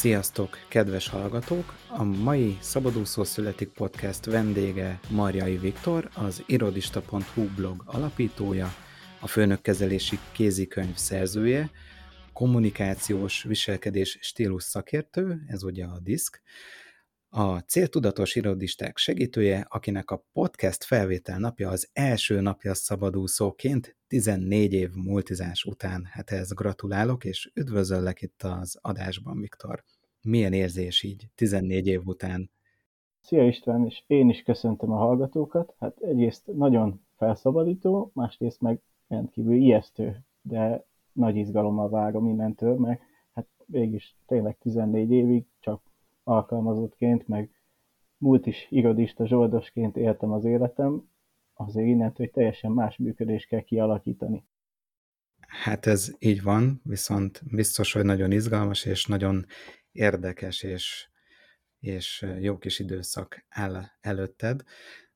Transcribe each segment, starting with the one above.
Sziasztok, kedves hallgatók! A mai Szabadúszó Születik Podcast vendége Marjai Viktor, az irodista.hu blog alapítója, a főnökkezelési kézikönyv szerzője, kommunikációs viselkedés stílus szakértő, ez ugye a diszk, a céltudatos irodisták segítője, akinek a podcast felvétel napja az első napja szabadúszóként 14 év multizás után. Hát ehhez gratulálok, és üdvözöllek itt az adásban, Viktor. Milyen érzés így 14 év után? Szia István, és én is köszöntöm a hallgatókat. Hát egyrészt nagyon felszabadító, másrészt meg rendkívül ijesztő, de nagy izgalommal várom innentől, mert hát mégis tényleg 14 évig csak alkalmazottként, meg múlt is irodista zsoldosként éltem az életem, azért innentől hogy teljesen más működést kell kialakítani. Hát ez így van, viszont biztos, hogy nagyon izgalmas és nagyon érdekes és, és jó kis időszak áll előtted,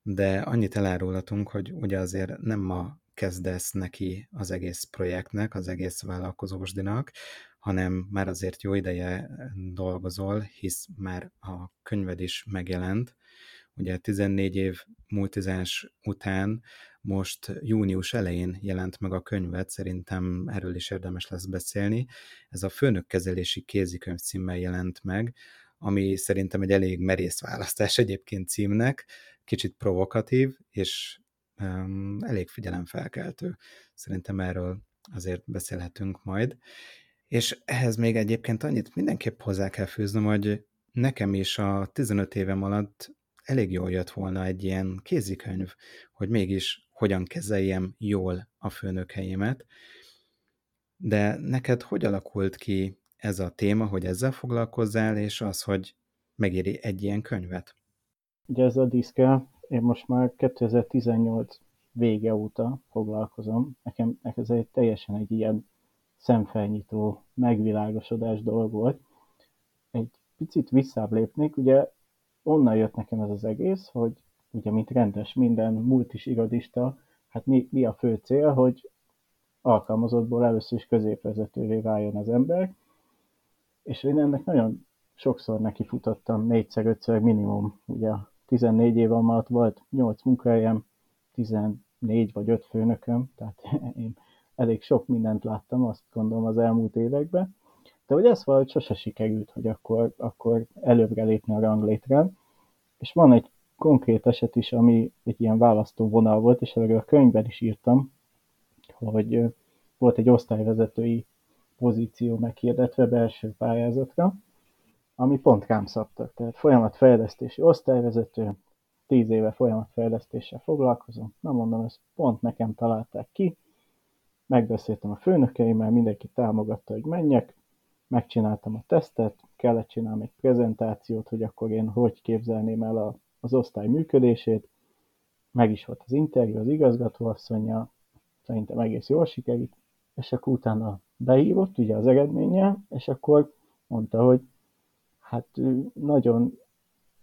de annyit elárulhatunk, hogy ugye azért nem ma kezdesz neki az egész projektnek, az egész vállalkozósdinak, hanem már azért jó ideje dolgozol, hisz már a könyved is megjelent. Ugye 14 év multizás után most június elején jelent meg a könyvet, szerintem erről is érdemes lesz beszélni. Ez a főnökkezelési kézikönyv címmel jelent meg, ami szerintem egy elég merész választás egyébként címnek, kicsit provokatív, és um, elég figyelemfelkeltő. Szerintem erről azért beszélhetünk majd. És ehhez még egyébként annyit mindenképp hozzá kell fűznöm, hogy nekem is a 15 évem alatt elég jól jött volna egy ilyen kézikönyv, hogy mégis hogyan kezeljem jól a főnökhelyémet. De neked hogy alakult ki ez a téma, hogy ezzel foglalkozzál, és az, hogy megéri egy ilyen könyvet? Ugye ez a diszke, én most már 2018 vége óta foglalkozom. Nekem ez egy teljesen egy ilyen szemfelnyitó megvilágosodás dolog volt. Egy picit visszább ugye onnan jött nekem ez az egész, hogy ugye mint rendes minden multis irodista, hát mi, mi a fő cél, hogy alkalmazottból először is középvezetővé váljon az ember, és én ennek nagyon sokszor nekifutottam, négyszer, ötször minimum, ugye 14 év alatt volt 8 munkahelyem, 14 vagy 5 főnököm, tehát én elég sok mindent láttam, azt gondolom az elmúlt években, de hogy ez valahogy sose sikerült, hogy akkor, akkor előbbre lépni a ranglétrán. És van egy konkrét eset is, ami egy ilyen választó vonal volt, és erről a könyvben is írtam, hogy volt egy osztályvezetői pozíció meghirdetve belső pályázatra, ami pont rám szabtak. Tehát folyamatfejlesztési osztályvezető, tíz éve folyamatfejlesztéssel foglalkozom. Na mondom, ezt pont nekem találták ki, megbeszéltem a főnökeimmel, mindenki támogatta, hogy menjek, megcsináltam a tesztet, kellett csinálni egy prezentációt, hogy akkor én hogy képzelném el a, az osztály működését, meg is volt az interjú az igazgatóasszonya, szerintem egész jól sikerült, és akkor utána beívott ugye az eredménye, és akkor mondta, hogy hát nagyon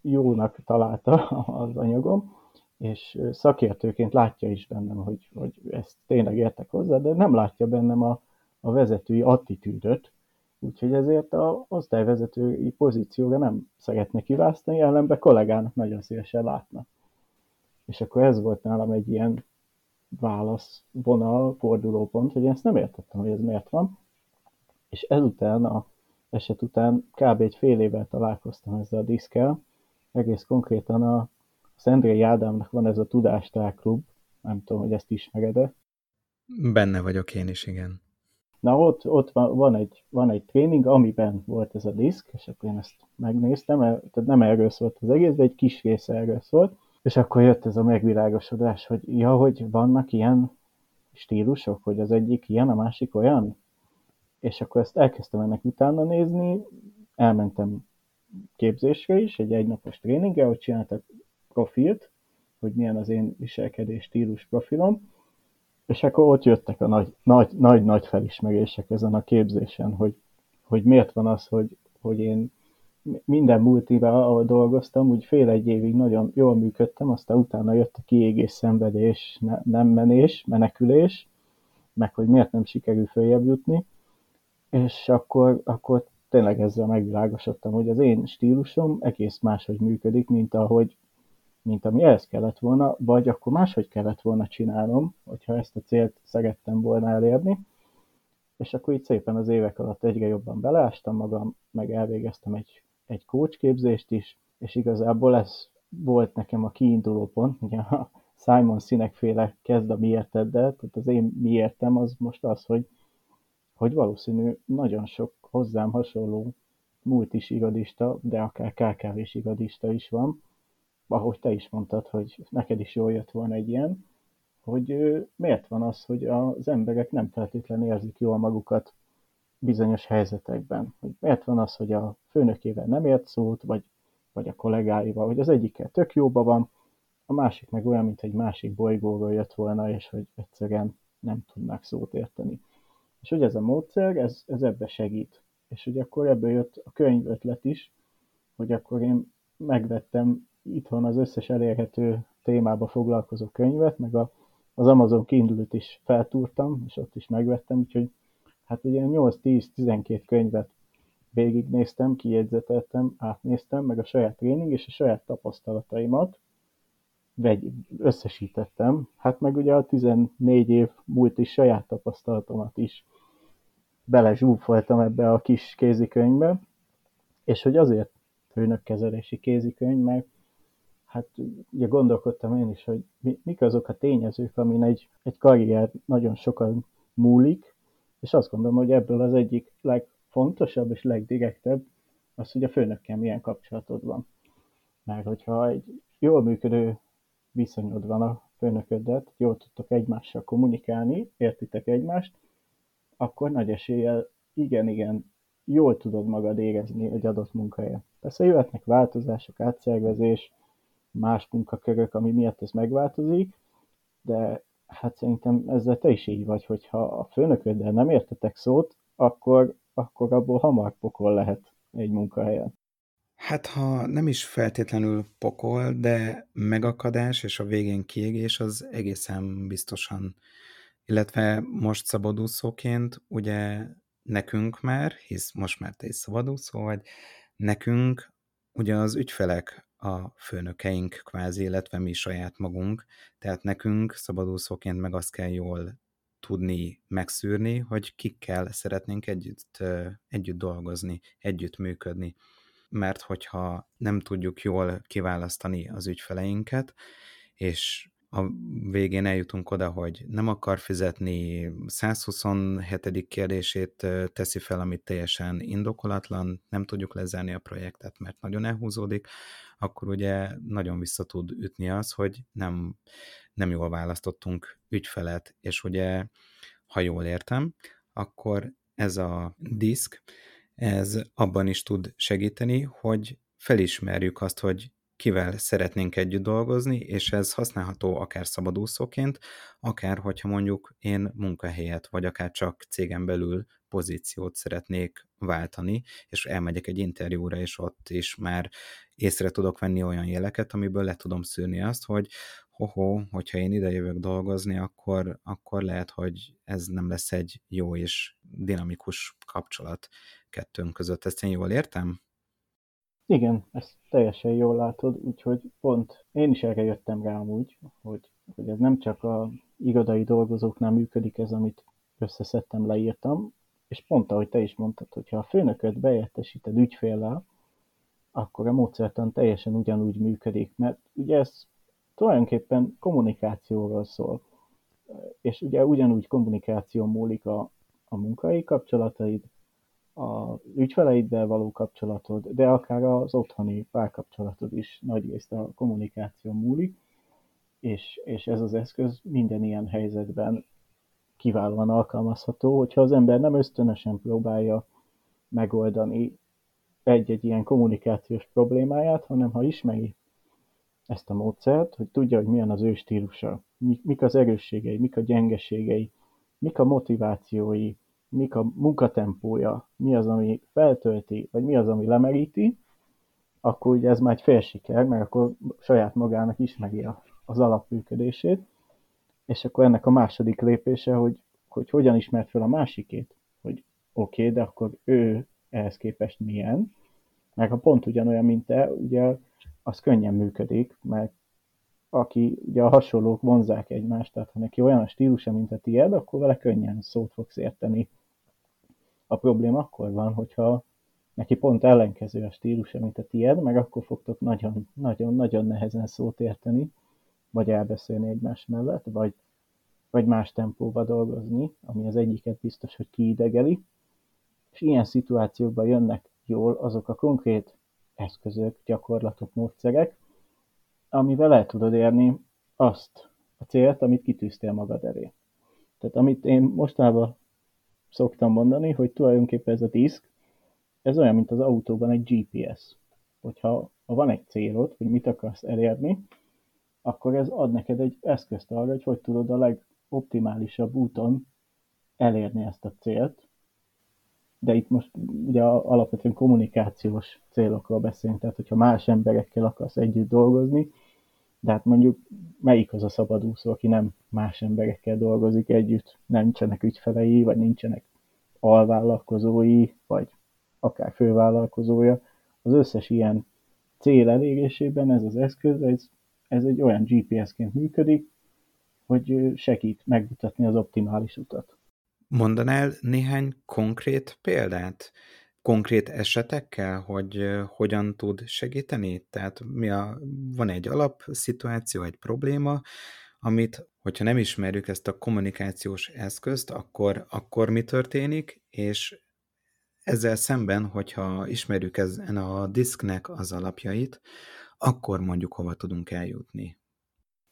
jónak találta az anyagom, és szakértőként látja is bennem, hogy, hogy ezt tényleg értek hozzá, de nem látja bennem a, a vezetői attitűdöt, úgyhogy ezért a osztályvezetői pozícióra nem szeretne kiválasztani, ellenben kollégának nagyon szívesen látna. És akkor ez volt nálam egy ilyen válaszvonal, fordulópont, hogy én ezt nem értettem, hogy ez miért van. És ezután, a eset után kb. egy fél évvel találkoztam ezzel a diszkel, egész konkrétan a Szendrei Ádámnak van ez a Tudástár klub, nem tudom, hogy ezt ismered-e. Benne vagyok én is, igen. Na ott, ott van, van, egy, van egy tréning, amiben volt ez a diszk, és akkor én ezt megnéztem, tehát nem erről szólt az egész, de egy kis része erről szólt, és akkor jött ez a megvilágosodás, hogy ja, hogy vannak ilyen stílusok, hogy az egyik ilyen, a másik olyan, és akkor ezt elkezdtem ennek utána nézni, elmentem képzésre is, egy egynapos tréningre, hogy csináltak profilt, hogy milyen az én viselkedés stílus profilom, és akkor ott jöttek a nagy, nagy, nagy, nagy felismerések ezen a képzésen, hogy, hogy miért van az, hogy, hogy én minden multivel, ahol dolgoztam, úgy fél egy évig nagyon jól működtem, aztán utána jött a kiégés, szenvedés, ne, nem menés, menekülés, meg hogy miért nem sikerül följebb jutni, és akkor, akkor tényleg ezzel megvilágosodtam, hogy az én stílusom egész máshogy működik, mint ahogy mint ami ehhez kellett volna, vagy akkor máshogy kellett volna csinálnom, hogyha ezt a célt szerettem volna elérni. És akkor így szépen az évek alatt egyre jobban beleástam magam, meg elvégeztem egy, egy coach képzést is, és igazából ez volt nekem a kiinduló pont, ugye a Simon Sinek féle kezd a miérteddel, tehát az én miértem az most az, hogy, hogy valószínű nagyon sok hozzám hasonló múlt is igadista, de akár KKV-s igadista is van, ahogy te is mondtad, hogy neked is jól jött volna egy ilyen, hogy miért van az, hogy az emberek nem feltétlenül érzik jól magukat bizonyos helyzetekben. Hogy miért van az, hogy a főnökével nem ért szót, vagy, vagy a kollégáival, vagy az egyikkel tök jóban van, a másik meg olyan, mint egy másik bolygóról jött volna, és hogy egyszerűen nem tudnak szót érteni. És hogy ez a módszer, ez, ez ebbe segít. És hogy akkor ebből jött a könyv ötlet is, hogy akkor én megvettem itthon az összes elérhető témába foglalkozó könyvet, meg a, az Amazon kindle is feltúrtam, és ott is megvettem, úgyhogy hát ugye 8-10-12 könyvet végignéztem, kijegyzeteltem, átnéztem, meg a saját tréning és a saját tapasztalataimat vegy, összesítettem. Hát meg ugye a 14 év múlt is saját tapasztalatomat is belezsúfoltam ebbe a kis kézikönyvbe, és hogy azért főnökkezelési kézikönyv, mert hát ugye gondolkodtam én is, hogy mi, mik azok a tényezők, amin egy, egy karrier nagyon sokan múlik, és azt gondolom, hogy ebből az egyik legfontosabb és legdirektebb az, hogy a főnökkel milyen kapcsolatod van. Mert hogyha egy jól működő viszonyod van a főnököddel, jól tudtok egymással kommunikálni, értitek egymást, akkor nagy eséllyel igen-igen jól tudod magad érezni egy adott munkahelyen. Persze jöhetnek változások, átszervezés, más munkakörök, ami miatt ez megváltozik, de hát szerintem ezzel te is így vagy, hogyha a főnököddel nem értetek szót, akkor, akkor abból hamar pokol lehet egy munkahelyen. Hát ha nem is feltétlenül pokol, de megakadás és a végén kiégés az egészen biztosan. Illetve most szabadúszóként ugye nekünk már, hisz most már te is szabadúszó vagy, nekünk ugye az ügyfelek a főnökeink kvázi, illetve mi saját magunk, tehát nekünk szabadúszóként meg azt kell jól tudni megszűrni, hogy kikkel szeretnénk együtt, együtt dolgozni, együtt működni. Mert hogyha nem tudjuk jól kiválasztani az ügyfeleinket, és a végén eljutunk oda, hogy nem akar fizetni, 127. kérdését teszi fel, amit teljesen indokolatlan, nem tudjuk lezárni a projektet, mert nagyon elhúzódik, akkor ugye nagyon vissza tud ütni az, hogy nem, nem jól választottunk ügyfelet, és ugye, ha jól értem, akkor ez a diszk, ez abban is tud segíteni, hogy felismerjük azt, hogy kivel szeretnénk együtt dolgozni, és ez használható akár szabadúszóként, akár hogyha mondjuk én munkahelyet, vagy akár csak cégen belül pozíciót szeretnék váltani, és elmegyek egy interjúra, és ott is már észre tudok venni olyan jeleket, amiből le tudom szűrni azt, hogy hoho, hogyha én ide jövök dolgozni, akkor, akkor lehet, hogy ez nem lesz egy jó és dinamikus kapcsolat kettőnk között. Ezt én jól értem? Igen, ezt teljesen jól látod, úgyhogy pont én is erre jöttem rá úgy, hogy, hogy ez nem csak a irodai dolgozóknál működik ez, amit összeszedtem, leírtam, és pont ahogy te is mondtad, hogyha a főnököt beértesíted ügyféllel, akkor a módszertan teljesen ugyanúgy működik, mert ugye ez tulajdonképpen kommunikációról szól. És ugye ugyanúgy kommunikáció múlik a, a munkai kapcsolataid, a ügyfeleiddel való kapcsolatod, de akár az otthoni párkapcsolatod is nagy részt a kommunikáció múlik, és, és ez az eszköz minden ilyen helyzetben kiválóan alkalmazható, hogyha az ember nem ösztönösen próbálja megoldani egy-egy ilyen kommunikációs problémáját, hanem ha ismeri ezt a módszert, hogy tudja, hogy milyen az ő stílusa, mik az erősségei, mik a gyengeségei, mik a motivációi, mik a munkatempója, mi az, ami feltölti, vagy mi az, ami lemeríti, akkor ugye ez már egy fél siker, mert akkor saját magának ismeri az alapműködését, és akkor ennek a második lépése, hogy, hogy hogyan ismert fel a másikét, hogy oké, okay, de akkor ő ehhez képest milyen, meg ha pont ugyanolyan, mint te, ugye az könnyen működik, mert aki ugye a hasonlók vonzák egymást, tehát ha neki olyan a stílusa, mint a tiéd, akkor vele könnyen szót fogsz érteni. A probléma akkor van, hogyha neki pont ellenkező a stílusa, mint a tiéd, meg akkor fogtok nagyon-nagyon nehezen szót érteni, vagy elbeszélni egymás mellett, vagy, vagy más tempóba dolgozni, ami az egyiket biztos, hogy kiidegeli. És ilyen szituációkban jönnek jól azok a konkrét eszközök, gyakorlatok, módszerek, amivel el tudod érni azt a célt, amit kitűztél magad elé. Tehát amit én mostanában szoktam mondani, hogy tulajdonképpen ez a diszk, ez olyan, mint az autóban egy GPS. Hogyha ha van egy célod, hogy mit akarsz elérni, akkor ez ad neked egy eszközt arra, hogy hogy tudod a legoptimálisabb úton elérni ezt a célt. De itt most ugye alapvetően kommunikációs célokról beszélünk, tehát hogyha más emberekkel akarsz együtt dolgozni, de hát mondjuk melyik az a szabadúszó, aki nem más emberekkel dolgozik együtt, nincsenek ügyfelei, vagy nincsenek alvállalkozói, vagy akár fővállalkozója. Az összes ilyen cél elérésében ez az eszköz, ez, ez egy olyan GPS-ként működik, hogy segít megmutatni az optimális utat. Mondanál néhány konkrét példát? Konkrét esetekkel, hogy hogyan tud segíteni? Tehát mi a, van egy alapszituáció, egy probléma, amit, hogyha nem ismerjük ezt a kommunikációs eszközt, akkor, akkor mi történik, és ezzel szemben, hogyha ismerjük ezen a diszknek az alapjait, akkor mondjuk hova tudunk eljutni.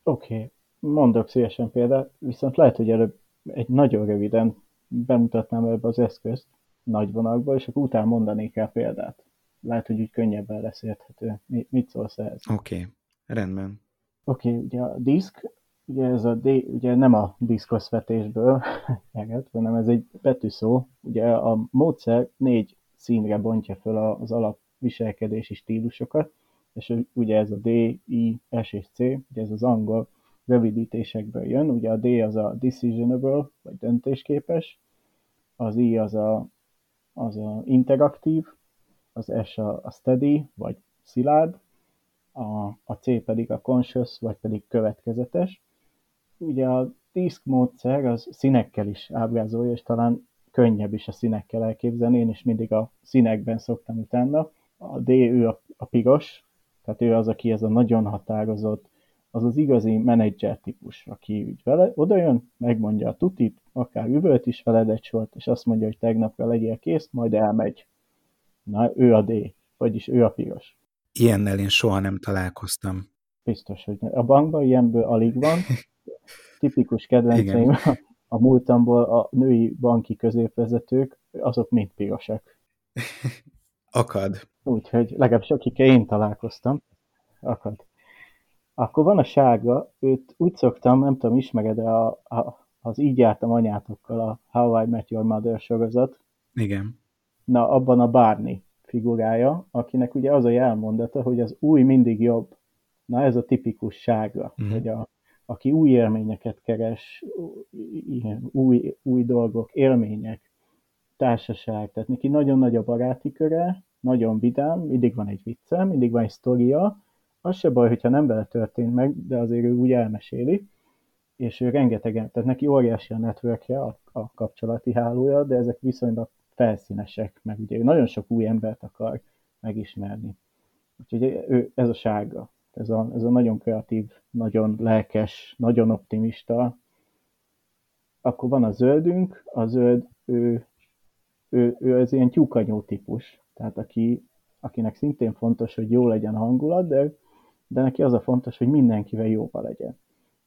Oké, okay. mondok szívesen példát, viszont lehet, hogy előbb egy nagyon röviden bemutatnám ebbe az eszközt, nagy vonalakba, és akkor utána mondanék el példát. Lehet, hogy úgy könnyebben lesz érthető. Mit szólsz ehhez? Oké, okay. rendben. Oké, okay, ugye a diszk, ugye ez a D, ugye nem a diszkoszvetésből hanem ez egy betűszó. Ugye a módszer négy színre bontja föl az alap viselkedési stílusokat, és ugye ez a D, I, S és C, ugye ez az angol rövidítésekből jön, ugye a D az a decisionable, vagy döntésképes, az I az a az a interaktív, az S a, a steady, vagy szilárd, a, a C pedig a conscious, vagy pedig következetes. Ugye a disk módszer az színekkel is ábrázolja, és talán könnyebb is a színekkel elképzelni, én is mindig a színekben szoktam utána. A D ő a, a piros, tehát ő az, aki ez a nagyon határozott, az az igazi menedzser típus, aki úgy vele odajön, megmondja a tutit, akár üvölt is veled egy sort, és azt mondja, hogy tegnapra legyél kész, majd elmegy. Na, ő a D, vagyis ő a piros. Ilyennel én soha nem találkoztam. Biztos, hogy a bankban ilyenből alig van. Tipikus kedvenceim a múltamból a női banki középvezetők, azok mind pirosak. Akad. Úgyhogy legalábbis akikkel én találkoztam, akad. Akkor van a sárga, őt úgy szoktam, nem tudom, ismered-e a, a, az Így jártam anyátokkal a How I Met Your Mother sorozat. Igen. Na, abban a Barney figurája, akinek ugye az a jelmondata, hogy az új mindig jobb. Na, ez a tipikus sárga, mm. hogy a, aki új élményeket keres, új, új dolgok, élmények, társaság, tehát neki nagyon nagy a baráti köre, nagyon vidám, mindig van egy vicce, mindig van egy sztoria, az se baj, hogyha nem vele történt meg, de azért ő úgy elmeséli, és ő rengetegen, tehát neki óriási a networkje, a, a kapcsolati hálója, de ezek viszonylag felszínesek, meg ugye ő nagyon sok új embert akar megismerni. Úgyhogy ő, ez a sárga, ez a, ez a nagyon kreatív, nagyon lelkes, nagyon optimista. Akkor van a zöldünk, a zöld, ő, ő, ő az ilyen tyúkanyó típus, tehát aki, akinek szintén fontos, hogy jó legyen a hangulat, de de neki az a fontos, hogy mindenkivel jóba legyen.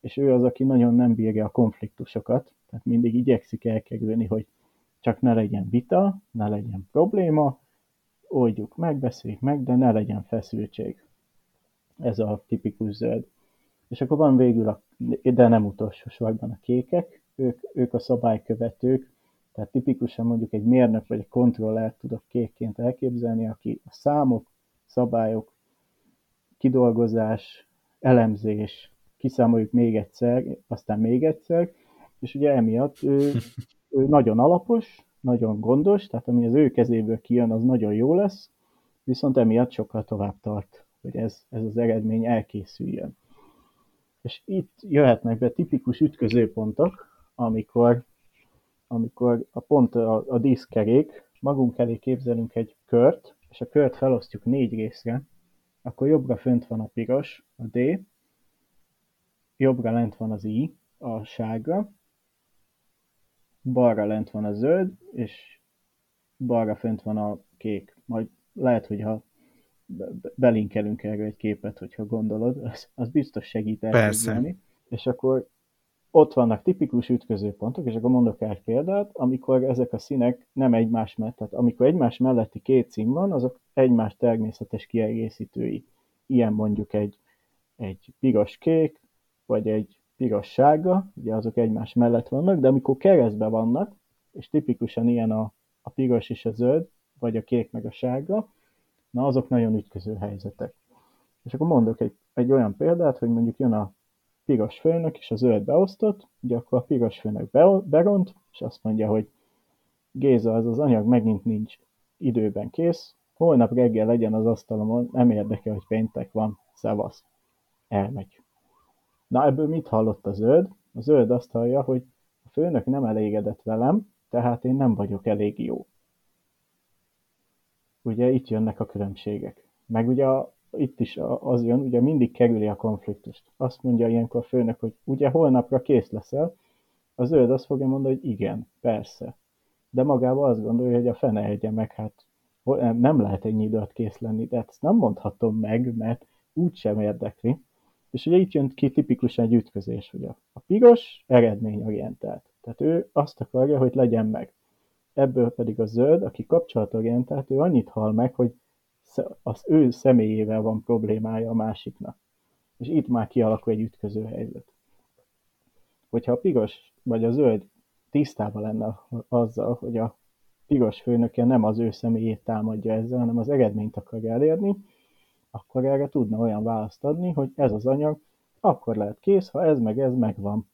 És ő az, aki nagyon nem bírja a konfliktusokat, tehát mindig igyekszik elkerülni, hogy csak ne legyen vita, ne legyen probléma, oldjuk meg, beszéljük meg, de ne legyen feszültség. Ez a tipikus zöld. És akkor van végül, a, de nem utolsó sorban a kékek, ők, ők a szabálykövetők, tehát tipikusan mondjuk egy mérnök vagy egy kontroller tudok kékként elképzelni, aki a számok, szabályok, kidolgozás, elemzés, kiszámoljuk még egyszer, aztán még egyszer, és ugye emiatt ő, ő nagyon alapos, nagyon gondos, tehát ami az ő kezéből kijön, az nagyon jó lesz, viszont emiatt sokkal tovább tart, hogy ez, ez az eredmény elkészüljön. És itt jöhetnek be tipikus ütközőpontok, amikor, amikor a pont a, a díszkerék, magunk elé képzelünk egy kört, és a kört felosztjuk négy részre, akkor jobbra fönt van a piros, a D, jobbra lent van az I, a sárga, balra lent van a zöld, és balra fönt van a kék. Majd lehet, hogy ha belinkelünk erre egy képet, hogyha gondolod, az, az biztos segít elképzelni. És akkor ott vannak tipikus ütközőpontok, és akkor mondok egy példát, amikor ezek a színek nem egymás mellett, tehát amikor egymás melletti két szín van, azok egymás természetes kiegészítői. Ilyen mondjuk egy, egy piros-kék, vagy egy piros-sárga, ugye azok egymás mellett vannak, de amikor keresztbe vannak, és tipikusan ilyen a, a piros és a zöld, vagy a kék meg a sárga, na azok nagyon ütköző helyzetek. És akkor mondok egy, egy olyan példát, hogy mondjuk jön a piros főnök és a zöld beosztott, ugye akkor a piros főnök be, beront, és azt mondja, hogy Géza, az az anyag megint nincs időben kész, holnap reggel legyen az asztalomon, nem érdekel, hogy péntek van, szevasz. Elmegy. Na ebből mit hallott a zöld? A zöld azt hallja, hogy a főnök nem elégedett velem, tehát én nem vagyok elég jó. Ugye itt jönnek a különbségek. Meg ugye a, itt is az jön, ugye mindig kerüli a konfliktust. Azt mondja ilyenkor a főnök, hogy ugye holnapra kész leszel, a zöld azt fogja mondani, hogy igen, persze. De magában azt gondolja, hogy a fene egye meg, hát nem lehet ennyi időt kész lenni, de ezt nem mondhatom meg, mert úgysem érdekli. És ugye itt jön ki tipikusan egy ütközés, hogy a, a piros eredményorientált. Tehát ő azt akarja, hogy legyen meg. Ebből pedig a zöld, aki kapcsolatorientált, ő annyit hall meg, hogy az ő személyével van problémája a másiknak. És itt már kialakul egy ütköző helyzet. Hogyha a piros vagy a zöld tisztában lenne azzal, hogy a piros főnöke nem az ő személyét támadja ezzel, hanem az eredményt akarja elérni, akkor erre tudna olyan választ adni, hogy ez az anyag akkor lehet kész, ha ez meg ez megvan.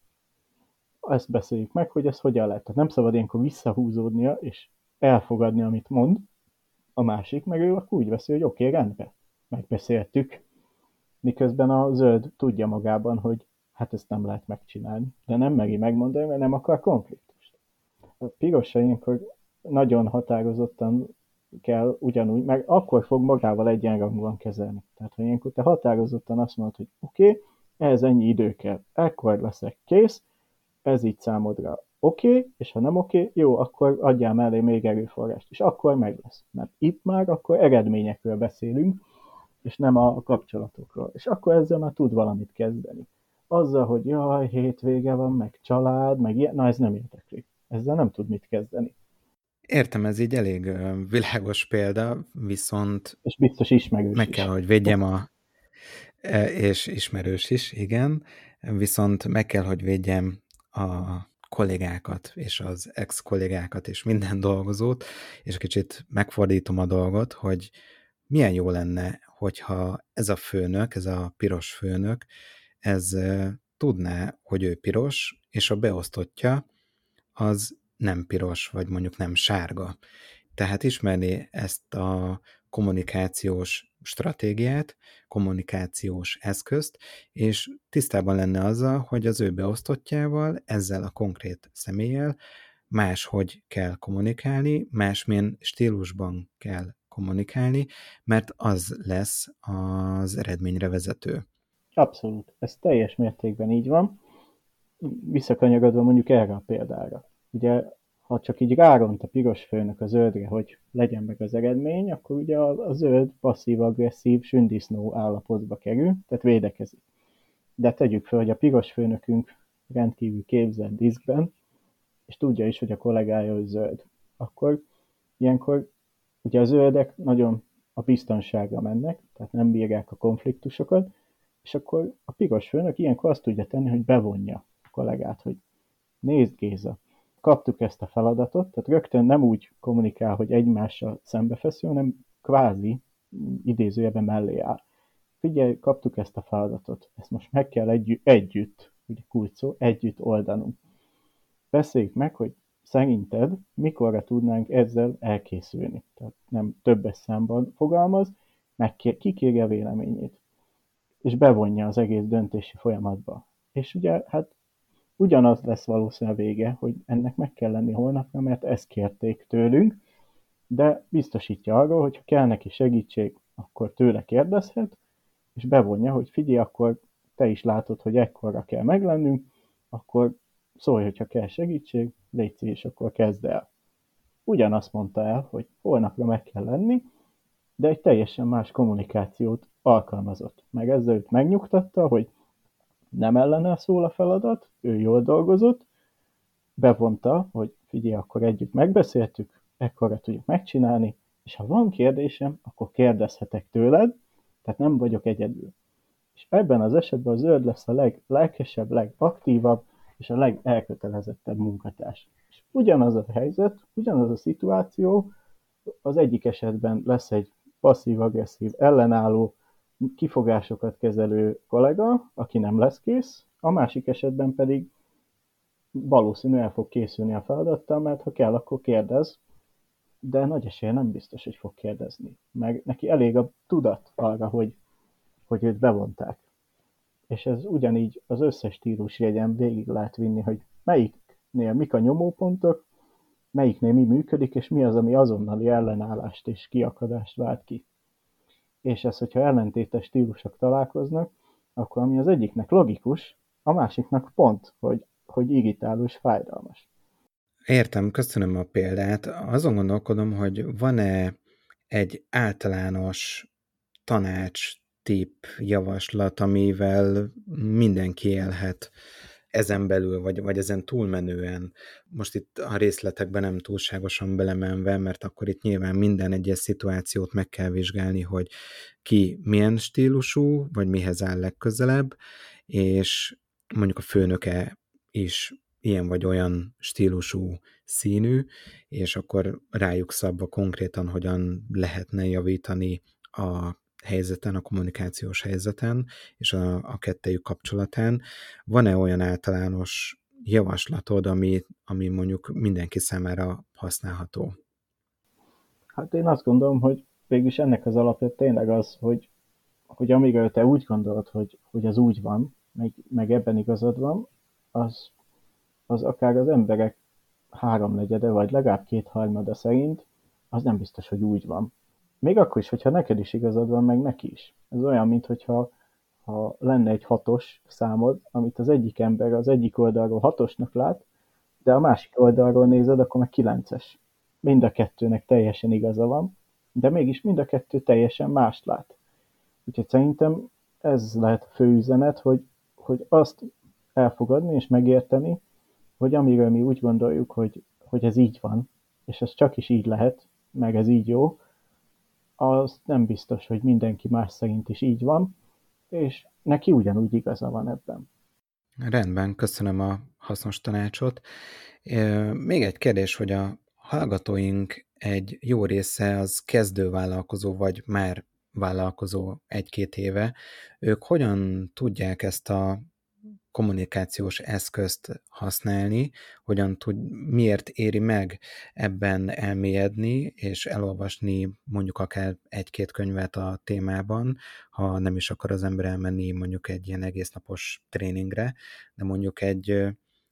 Ezt beszéljük meg, hogy ez hogyan lehet. Tehát nem szabad ilyenkor visszahúzódnia és elfogadni, amit mond a másik, meg ő akkor úgy veszi, hogy oké, okay, rendben, megbeszéltük. Miközben a zöld tudja magában, hogy hát ezt nem lehet megcsinálni, de nem meri megmondani, mert nem akar konfliktust. A piros ilyenkor nagyon határozottan kell ugyanúgy, meg akkor fog magával egyenrangúan kezelni. Tehát, ha ilyenkor te határozottan azt mondod, hogy oké, okay, ehhez ennyi idő kell, ekkor leszek kész, ez így számodra oké, okay, és ha nem oké, okay, jó, akkor adjál mellé még erőforrást, és akkor meg lesz. Mert itt már akkor eredményekről beszélünk, és nem a kapcsolatokról. És akkor ezzel már tud valamit kezdeni. Azzal, hogy jaj, hétvége van, meg család, meg ilyen, na ez nem érdekli. Ezzel nem tud mit kezdeni. Értem, ez így elég világos példa, viszont... És biztos ismerős Meg kell, is. hogy védjem a... E, és ismerős is, igen. Viszont meg kell, hogy védjem a kollégákat, és az ex-kollégákat, és minden dolgozót, és kicsit megfordítom a dolgot, hogy milyen jó lenne, hogyha ez a főnök, ez a piros főnök, ez tudná, hogy ő piros, és a beosztottja az nem piros, vagy mondjuk nem sárga. Tehát ismerni ezt a kommunikációs stratégiát, kommunikációs eszközt, és tisztában lenne azzal, hogy az ő beosztottjával, ezzel a konkrét személlyel máshogy kell kommunikálni, másmilyen stílusban kell kommunikálni, mert az lesz az eredményre vezető. Abszolút, ez teljes mértékben így van. Visszakanyagodva mondjuk erre a példára ugye ha csak így ráront a piros főnök a zöldre, hogy legyen meg az eredmény, akkor ugye a, a zöld passzív-agresszív sündisznó állapotba kerül, tehát védekezik. De tegyük fel, hogy a piros főnökünk rendkívül képzett diszkben, és tudja is, hogy a kollégája hogy zöld. Akkor ilyenkor ugye a zöldek nagyon a biztonságra mennek, tehát nem bírják a konfliktusokat, és akkor a piros főnök ilyenkor azt tudja tenni, hogy bevonja a kollégát, hogy nézd Géza, kaptuk ezt a feladatot, tehát rögtön nem úgy kommunikál, hogy egymással szembefeszül, hanem kvázi idézőjeben mellé áll. Figyelj, kaptuk ezt a feladatot, ezt most meg kell együtt, együtt ugye kulcs szó, együtt oldanunk. Beszéljük meg, hogy szerinted mikorra tudnánk ezzel elkészülni? Tehát nem többes számban fogalmaz, meg kikérje véleményét, és bevonja az egész döntési folyamatba. És ugye, hát ugyanaz lesz valószínűleg vége, hogy ennek meg kell lenni holnapra, mert ezt kérték tőlünk, de biztosítja arról, hogy ha kell neki segítség, akkor tőle kérdezhet, és bevonja, hogy figyelj, akkor te is látod, hogy ekkorra kell meglennünk, akkor szólj, hogyha kell segítség, légy és akkor kezd el. Ugyanazt mondta el, hogy holnapra meg kell lenni, de egy teljesen más kommunikációt alkalmazott. Meg ezzel őt megnyugtatta, hogy nem ellene szól a feladat, ő jól dolgozott, bevonta, hogy figyelj, akkor együtt megbeszéltük, ekkorra tudjuk megcsinálni, és ha van kérdésem, akkor kérdezhetek tőled, tehát nem vagyok egyedül. És ebben az esetben a zöld lesz a leglelkesebb, legaktívabb és a legelkötelezettebb munkatárs. És ugyanaz a helyzet, ugyanaz a szituáció, az egyik esetben lesz egy passzív-agresszív, ellenálló, kifogásokat kezelő kollega, aki nem lesz kész, a másik esetben pedig valószínű el fog készülni a feladattal, mert ha kell, akkor kérdez, de nagy esélye nem biztos, hogy fog kérdezni. Meg neki elég a tudat arra, hogy, hogy őt bevonták. És ez ugyanígy az összes stílus jegyen végig lehet vinni, hogy melyiknél mik a nyomópontok, melyiknél mi működik, és mi az, ami azonnali ellenállást és kiakadást vált ki. És ez, hogyha ellentétes stílusok találkoznak, akkor ami az egyiknek logikus, a másiknak pont, hogy, hogy irritálós, fájdalmas. Értem, köszönöm a példát. Azon gondolkodom, hogy van-e egy általános tanács, tip, javaslat, amivel mindenki élhet ezen belül, vagy, vagy ezen túlmenően. Most itt a részletekben nem túlságosan belemenve, mert akkor itt nyilván minden egyes szituációt meg kell vizsgálni, hogy ki milyen stílusú, vagy mihez áll legközelebb, és mondjuk a főnöke is ilyen vagy olyan stílusú színű, és akkor rájuk szabva konkrétan hogyan lehetne javítani a helyzeten, a kommunikációs helyzeten és a, a kettejük kapcsolatán. Van-e olyan általános javaslatod, ami, ami mondjuk mindenki számára használható? Hát én azt gondolom, hogy végülis ennek az alapja tényleg az, hogy, hogy amíg te úgy gondolod, hogy, hogy az úgy van, meg, meg ebben igazad van, az az akár az emberek háromnegyede, vagy legalább kétharmada szerint, az nem biztos, hogy úgy van. Még akkor is, hogyha neked is igazad van, meg neki is. Ez olyan, mint hogyha ha lenne egy hatos számod, amit az egyik ember az egyik oldalról hatosnak lát, de a másik oldalról nézed, akkor meg kilences. Mind a kettőnek teljesen igaza van, de mégis mind a kettő teljesen mást lát. Úgyhogy szerintem ez lehet a fő üzenet, hogy, hogy azt elfogadni és megérteni, hogy amiről mi úgy gondoljuk, hogy, hogy ez így van, és ez csak is így lehet, meg ez így jó, az nem biztos, hogy mindenki más szerint is így van, és neki ugyanúgy igaza van ebben. Rendben, köszönöm a hasznos tanácsot. Még egy kérdés, hogy a hallgatóink egy jó része az kezdővállalkozó, vagy már vállalkozó egy-két éve. Ők hogyan tudják ezt a kommunikációs eszközt használni, hogyan tud, miért éri meg ebben elmélyedni, és elolvasni mondjuk akár egy-két könyvet a témában, ha nem is akar az ember elmenni mondjuk egy ilyen egész napos tréningre, de mondjuk egy,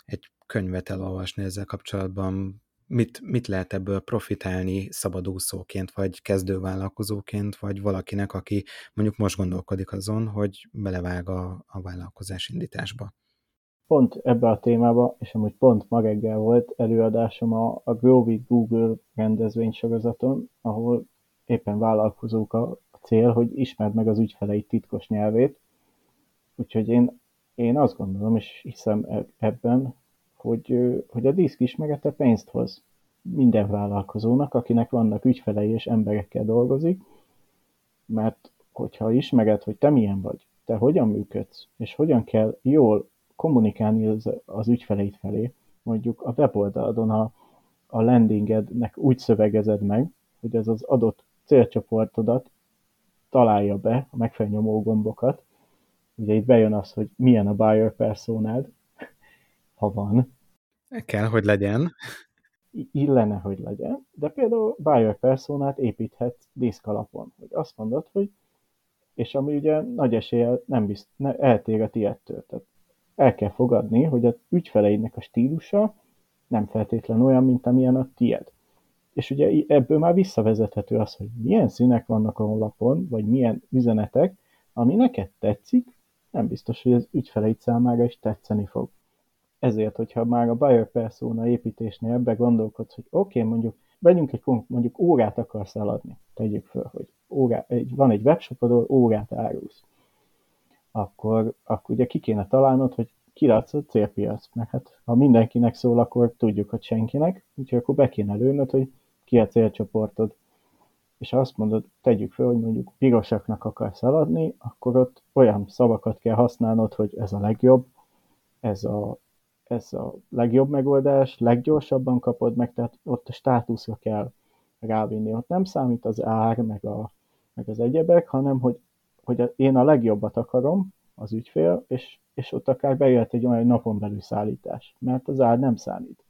egy könyvet elolvasni ezzel kapcsolatban, mit, mit lehet ebből profitálni szabadúszóként, vagy kezdővállalkozóként, vagy valakinek, aki mondjuk most gondolkodik azon, hogy belevág a, a vállalkozás indításba. Pont ebbe a témába, és amúgy pont ma reggel volt előadásom a, a Grow Google rendezvénysorozaton, ahol éppen vállalkozók a, cél, hogy ismerd meg az ügyfelei titkos nyelvét. Úgyhogy én, én azt gondolom, és hiszem e, ebben, hogy, hogy a diszk ismerete pénzt hoz minden vállalkozónak, akinek vannak ügyfelei és emberekkel dolgozik, mert hogyha ismered, hogy te milyen vagy, te hogyan működsz, és hogyan kell jól kommunikálni az, az ügyfeleid felé, mondjuk a weboldaladon a, a landingednek úgy szövegezed meg, hogy ez az adott célcsoportodat találja be, a megfelelő nyomógombokat. Ugye itt bejön az, hogy milyen a buyer personád, ha van, Kell, hogy legyen. illene, hogy legyen, de például buyer personát építhet diszk alapon, hogy azt mondod, hogy és ami ugye nagy eséllyel nem bizt, ne, eltér a tiettől. Tehát el kell fogadni, hogy az ügyfeleidnek a stílusa nem feltétlen olyan, mint amilyen a tied. És ugye ebből már visszavezethető az, hogy milyen színek vannak a honlapon, vagy milyen üzenetek, ami neked tetszik, nem biztos, hogy az ügyfeleid számára is tetszeni fog. Ezért, hogyha már a buyer persona építésnél ebbe gondolkodsz, hogy oké, okay, mondjuk vegyünk egy mondjuk órát akarsz eladni, tegyük föl, hogy órá, egy, van egy webshopod, órát árulsz. Akkor, akkor ugye ki kéne találnod, hogy kiadsz a célpiac, mert hát ha mindenkinek szól, akkor tudjuk, hogy senkinek, úgyhogy akkor be kéne lőnöd, hogy ki a célcsoportod. És ha azt mondod, tegyük fel, hogy mondjuk pirosaknak akarsz eladni, akkor ott olyan szavakat kell használnod, hogy ez a legjobb, ez a, ez a legjobb megoldás, leggyorsabban kapod meg, tehát ott a státuszra kell rávinni. Ott nem számít az ár, meg, a, meg az egyebek, hanem hogy, hogy én a legjobbat akarom, az ügyfél, és, és ott akár bejöhet egy olyan napon belül szállítás, mert az ár nem számít.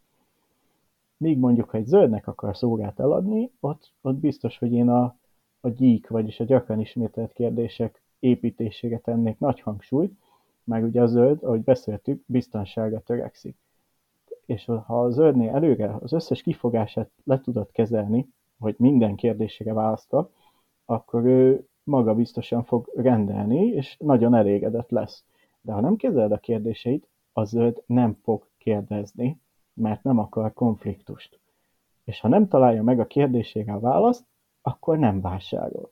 Míg mondjuk, ha egy zöldnek akarsz órát eladni, ott, ott biztos, hogy én a, a gyík, vagyis a gyakran ismételt kérdések építésére tennék nagy hangsúlyt, meg ugye a zöld, ahogy beszéltük, biztonságra törekszik. És ha a zöldnél előre az összes kifogását le tudod kezelni, hogy minden kérdésére választva, akkor ő maga biztosan fog rendelni, és nagyon elégedett lesz. De ha nem kezeled a kérdéseit, a zöld nem fog kérdezni, mert nem akar konfliktust. És ha nem találja meg a kérdésére a választ, akkor nem vásárol.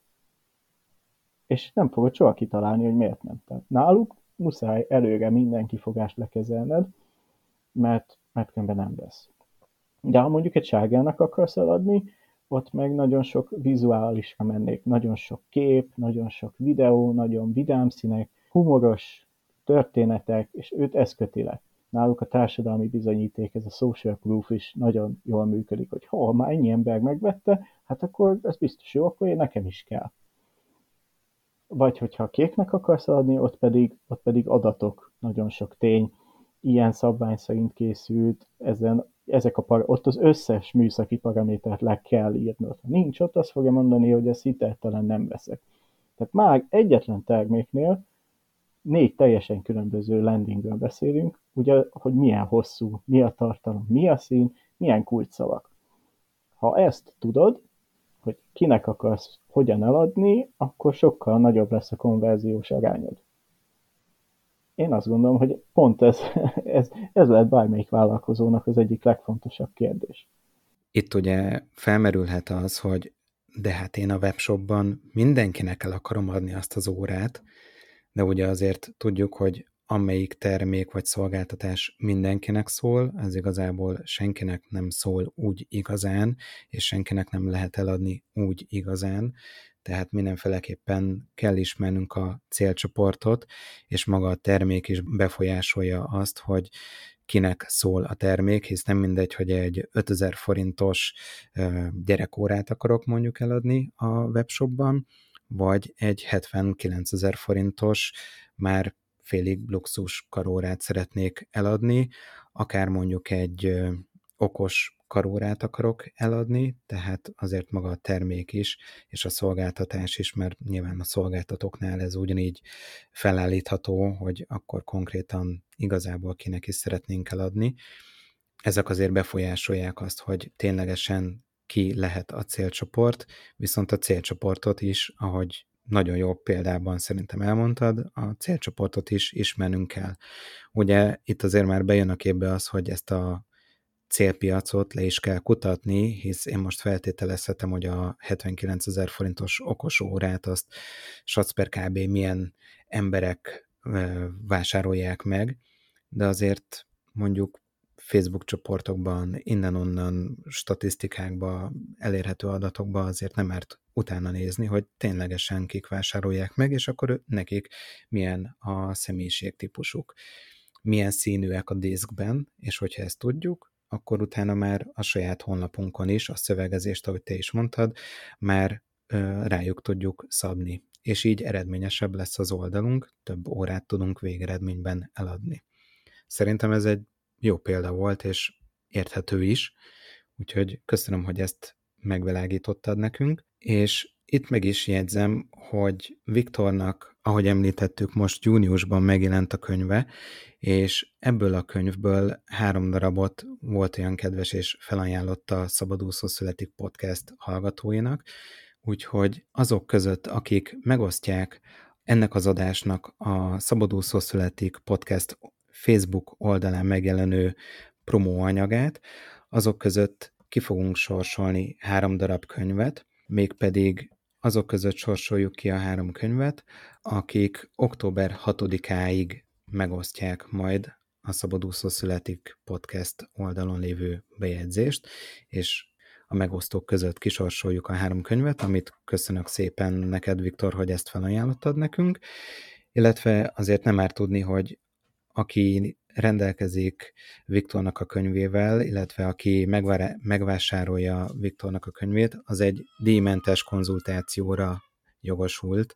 És nem fogod soha kitalálni, hogy miért nem. Tehát náluk muszáj előre minden kifogást lekezelned, mert, mert különben nem lesz. De ha mondjuk egy sárgának akarsz eladni, ott meg nagyon sok vizuálisra mennék, nagyon sok kép, nagyon sok videó, nagyon vidám színek, humoros történetek, és őt ez köti le. Náluk a társadalmi bizonyíték, ez a social proof is nagyon jól működik, hogy ha már ennyi ember megvette, hát akkor ez biztos jó, akkor én nekem is kell. Vagy hogyha kéknek akarsz adni, ott pedig, ott pedig adatok, nagyon sok tény, ilyen szabvány szerint készült, ezen ezek a par- ott az összes műszaki paramétert le kell írnod. Ha nincs ott, azt fogja mondani, hogy ezt hiteltelen nem veszek. Tehát már egyetlen terméknél négy teljesen különböző landingről beszélünk, ugye, hogy milyen hosszú, mi a tartalom, mi a szín, milyen kulcsszavak. Ha ezt tudod, hogy kinek akarsz hogyan eladni, akkor sokkal nagyobb lesz a konverziós arányod én azt gondolom, hogy pont ez, ez, ez lehet bármelyik vállalkozónak az egyik legfontosabb kérdés. Itt ugye felmerülhet az, hogy de hát én a webshopban mindenkinek el akarom adni azt az órát, de ugye azért tudjuk, hogy amelyik termék vagy szolgáltatás mindenkinek szól, az igazából senkinek nem szól úgy igazán, és senkinek nem lehet eladni úgy igazán, tehát mindenféleképpen kell ismernünk a célcsoportot, és maga a termék is befolyásolja azt, hogy kinek szól a termék, hisz nem mindegy, hogy egy 5000 forintos gyerekórát akarok mondjuk eladni a webshopban, vagy egy 79 ezer forintos, már félig luxus karórát szeretnék eladni, akár mondjuk egy okos karórát akarok eladni, tehát azért maga a termék is, és a szolgáltatás is, mert nyilván a szolgáltatóknál ez ugyanígy felállítható, hogy akkor konkrétan igazából kinek is szeretnénk eladni. Ezek azért befolyásolják azt, hogy ténylegesen ki lehet a célcsoport, viszont a célcsoportot is, ahogy nagyon jó példában szerintem elmondtad, a célcsoportot is ismernünk kell. Ugye itt azért már bejön a képbe az, hogy ezt a célpiacot le is kell kutatni, hisz én most feltételezhetem, hogy a 79 ezer forintos okos órát azt Sacper kb. milyen emberek vásárolják meg, de azért mondjuk Facebook csoportokban, innen-onnan statisztikákban, elérhető adatokban azért nem árt utána nézni, hogy ténylegesen kik vásárolják meg, és akkor nekik milyen a személyiségtípusuk, milyen színűek a diszkben, és hogyha ezt tudjuk, akkor utána már a saját honlapunkon is a szövegezést, ahogy te is mondtad, már rájuk tudjuk szabni, és így eredményesebb lesz az oldalunk, több órát tudunk végeredményben eladni. Szerintem ez egy jó példa volt, és érthető is, Úgyhogy köszönöm, hogy ezt megvilágítottad nekünk, és itt meg is jegyzem, hogy Viktornak, ahogy említettük, most júniusban megjelent a könyve, és ebből a könyvből három darabot volt olyan kedves, és felajánlotta a Szabadúszó Születik podcast hallgatóinak, úgyhogy azok között, akik megosztják ennek az adásnak a Szabadúszó Születik podcast Facebook oldalán megjelenő promóanyagát, azok között ki fogunk sorsolni három darab könyvet, mégpedig azok között sorsoljuk ki a három könyvet, akik október 6-áig megosztják majd a Szabadúszó Születik podcast oldalon lévő bejegyzést, és a megosztók között kisorsoljuk a három könyvet, amit köszönök szépen neked, Viktor, hogy ezt felajánlottad nekünk, illetve azért nem már tudni, hogy aki rendelkezik Viktornak a könyvével, illetve aki megvásárolja Viktornak a könyvét, az egy díjmentes konzultációra jogosult.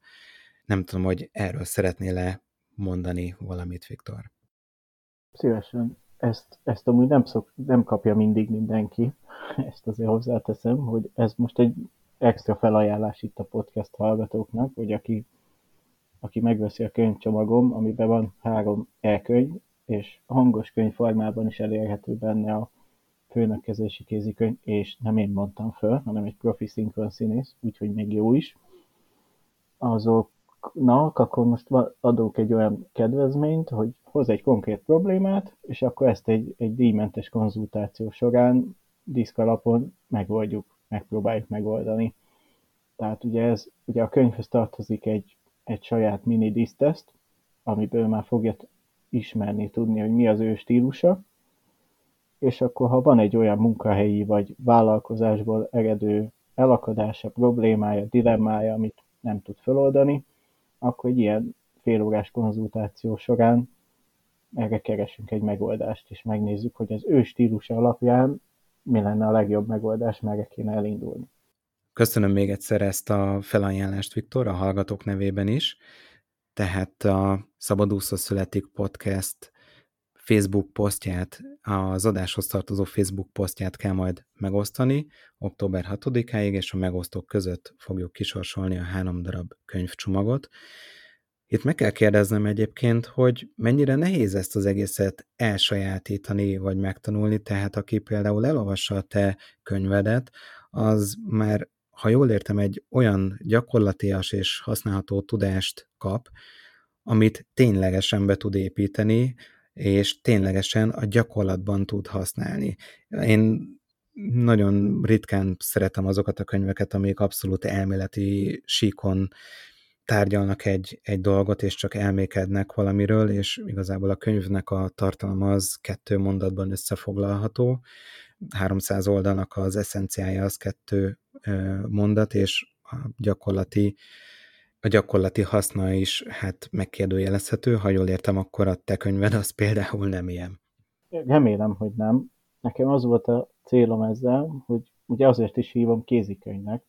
Nem tudom, hogy erről szeretnél-e mondani valamit, Viktor? Szívesen. Ezt, ezt amúgy nem, szok, nem kapja mindig mindenki, ezt azért hozzáteszem, hogy ez most egy extra felajánlás itt a podcast hallgatóknak, hogy aki, aki megveszi a könyvcsomagom, amiben van három elkönyv, és hangos könyv formában is elérhető benne a főnökkezési kézikönyv, és nem én mondtam föl, hanem egy profi szinkron színész, úgyhogy még jó is. Azoknak akkor most adok egy olyan kedvezményt, hogy hoz egy konkrét problémát, és akkor ezt egy, egy díjmentes konzultáció során diszkalapon megoldjuk, megpróbáljuk megoldani. Tehát ugye ez, ugye a könyvhöz tartozik egy, egy saját mini diszteszt, amiből már fogja ismerni, tudni, hogy mi az ő stílusa, és akkor ha van egy olyan munkahelyi vagy vállalkozásból eredő elakadása, problémája, dilemmája, amit nem tud feloldani, akkor egy ilyen félórás konzultáció során erre keresünk egy megoldást, és megnézzük, hogy az ő stílusa alapján mi lenne a legjobb megoldás, merre kéne elindulni. Köszönöm még egyszer ezt a felajánlást, Viktor, a hallgatók nevében is. Tehát a Szabadúszó Születik Podcast Facebook posztját, az adáshoz tartozó Facebook posztját kell majd megosztani október 6-áig, és a megosztók között fogjuk kisorsolni a három darab könyvcsomagot. Itt meg kell kérdeznem egyébként, hogy mennyire nehéz ezt az egészet elsajátítani, vagy megtanulni, tehát aki például elolvassa a te könyvedet, az már, ha jól értem, egy olyan gyakorlatias és használható tudást kap, amit ténylegesen be tud építeni, és ténylegesen a gyakorlatban tud használni. Én nagyon ritkán szeretem azokat a könyveket, amik abszolút elméleti síkon tárgyalnak egy, egy dolgot, és csak elmékednek valamiről, és igazából a könyvnek a tartalma az kettő mondatban összefoglalható. 300 oldalnak az eszenciája az kettő mondat, és a gyakorlati a gyakorlati haszna is hát megkérdőjelezhető. Ha jól értem, akkor a te könyved az például nem ilyen. Remélem, hogy nem. Nekem az volt a célom ezzel, hogy ugye azért is hívom kézikönyvnek,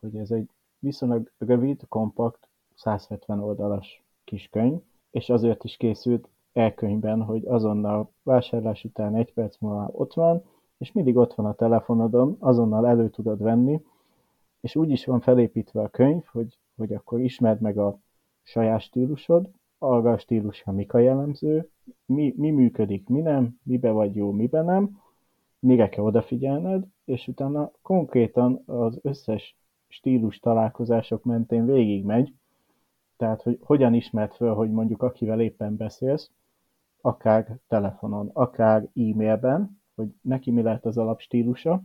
hogy ez egy viszonylag rövid, kompakt, 170 oldalas kiskönyv, és azért is készült elkönyvben, hogy azonnal vásárlás után egy perc múlva ott van, és mindig ott van a telefonodon, azonnal elő tudod venni, és úgy is van felépítve a könyv, hogy hogy akkor ismerd meg a saját stílusod, arra a stílusra mik a jellemző, mi, mi működik, mi nem, mibe vagy jó, mibe nem, mire kell odafigyelned, és utána konkrétan az összes stílus találkozások mentén végigmegy, tehát, hogy hogyan ismert föl, hogy mondjuk akivel éppen beszélsz, akár telefonon, akár e-mailben, hogy neki mi lehet az alapstílusa,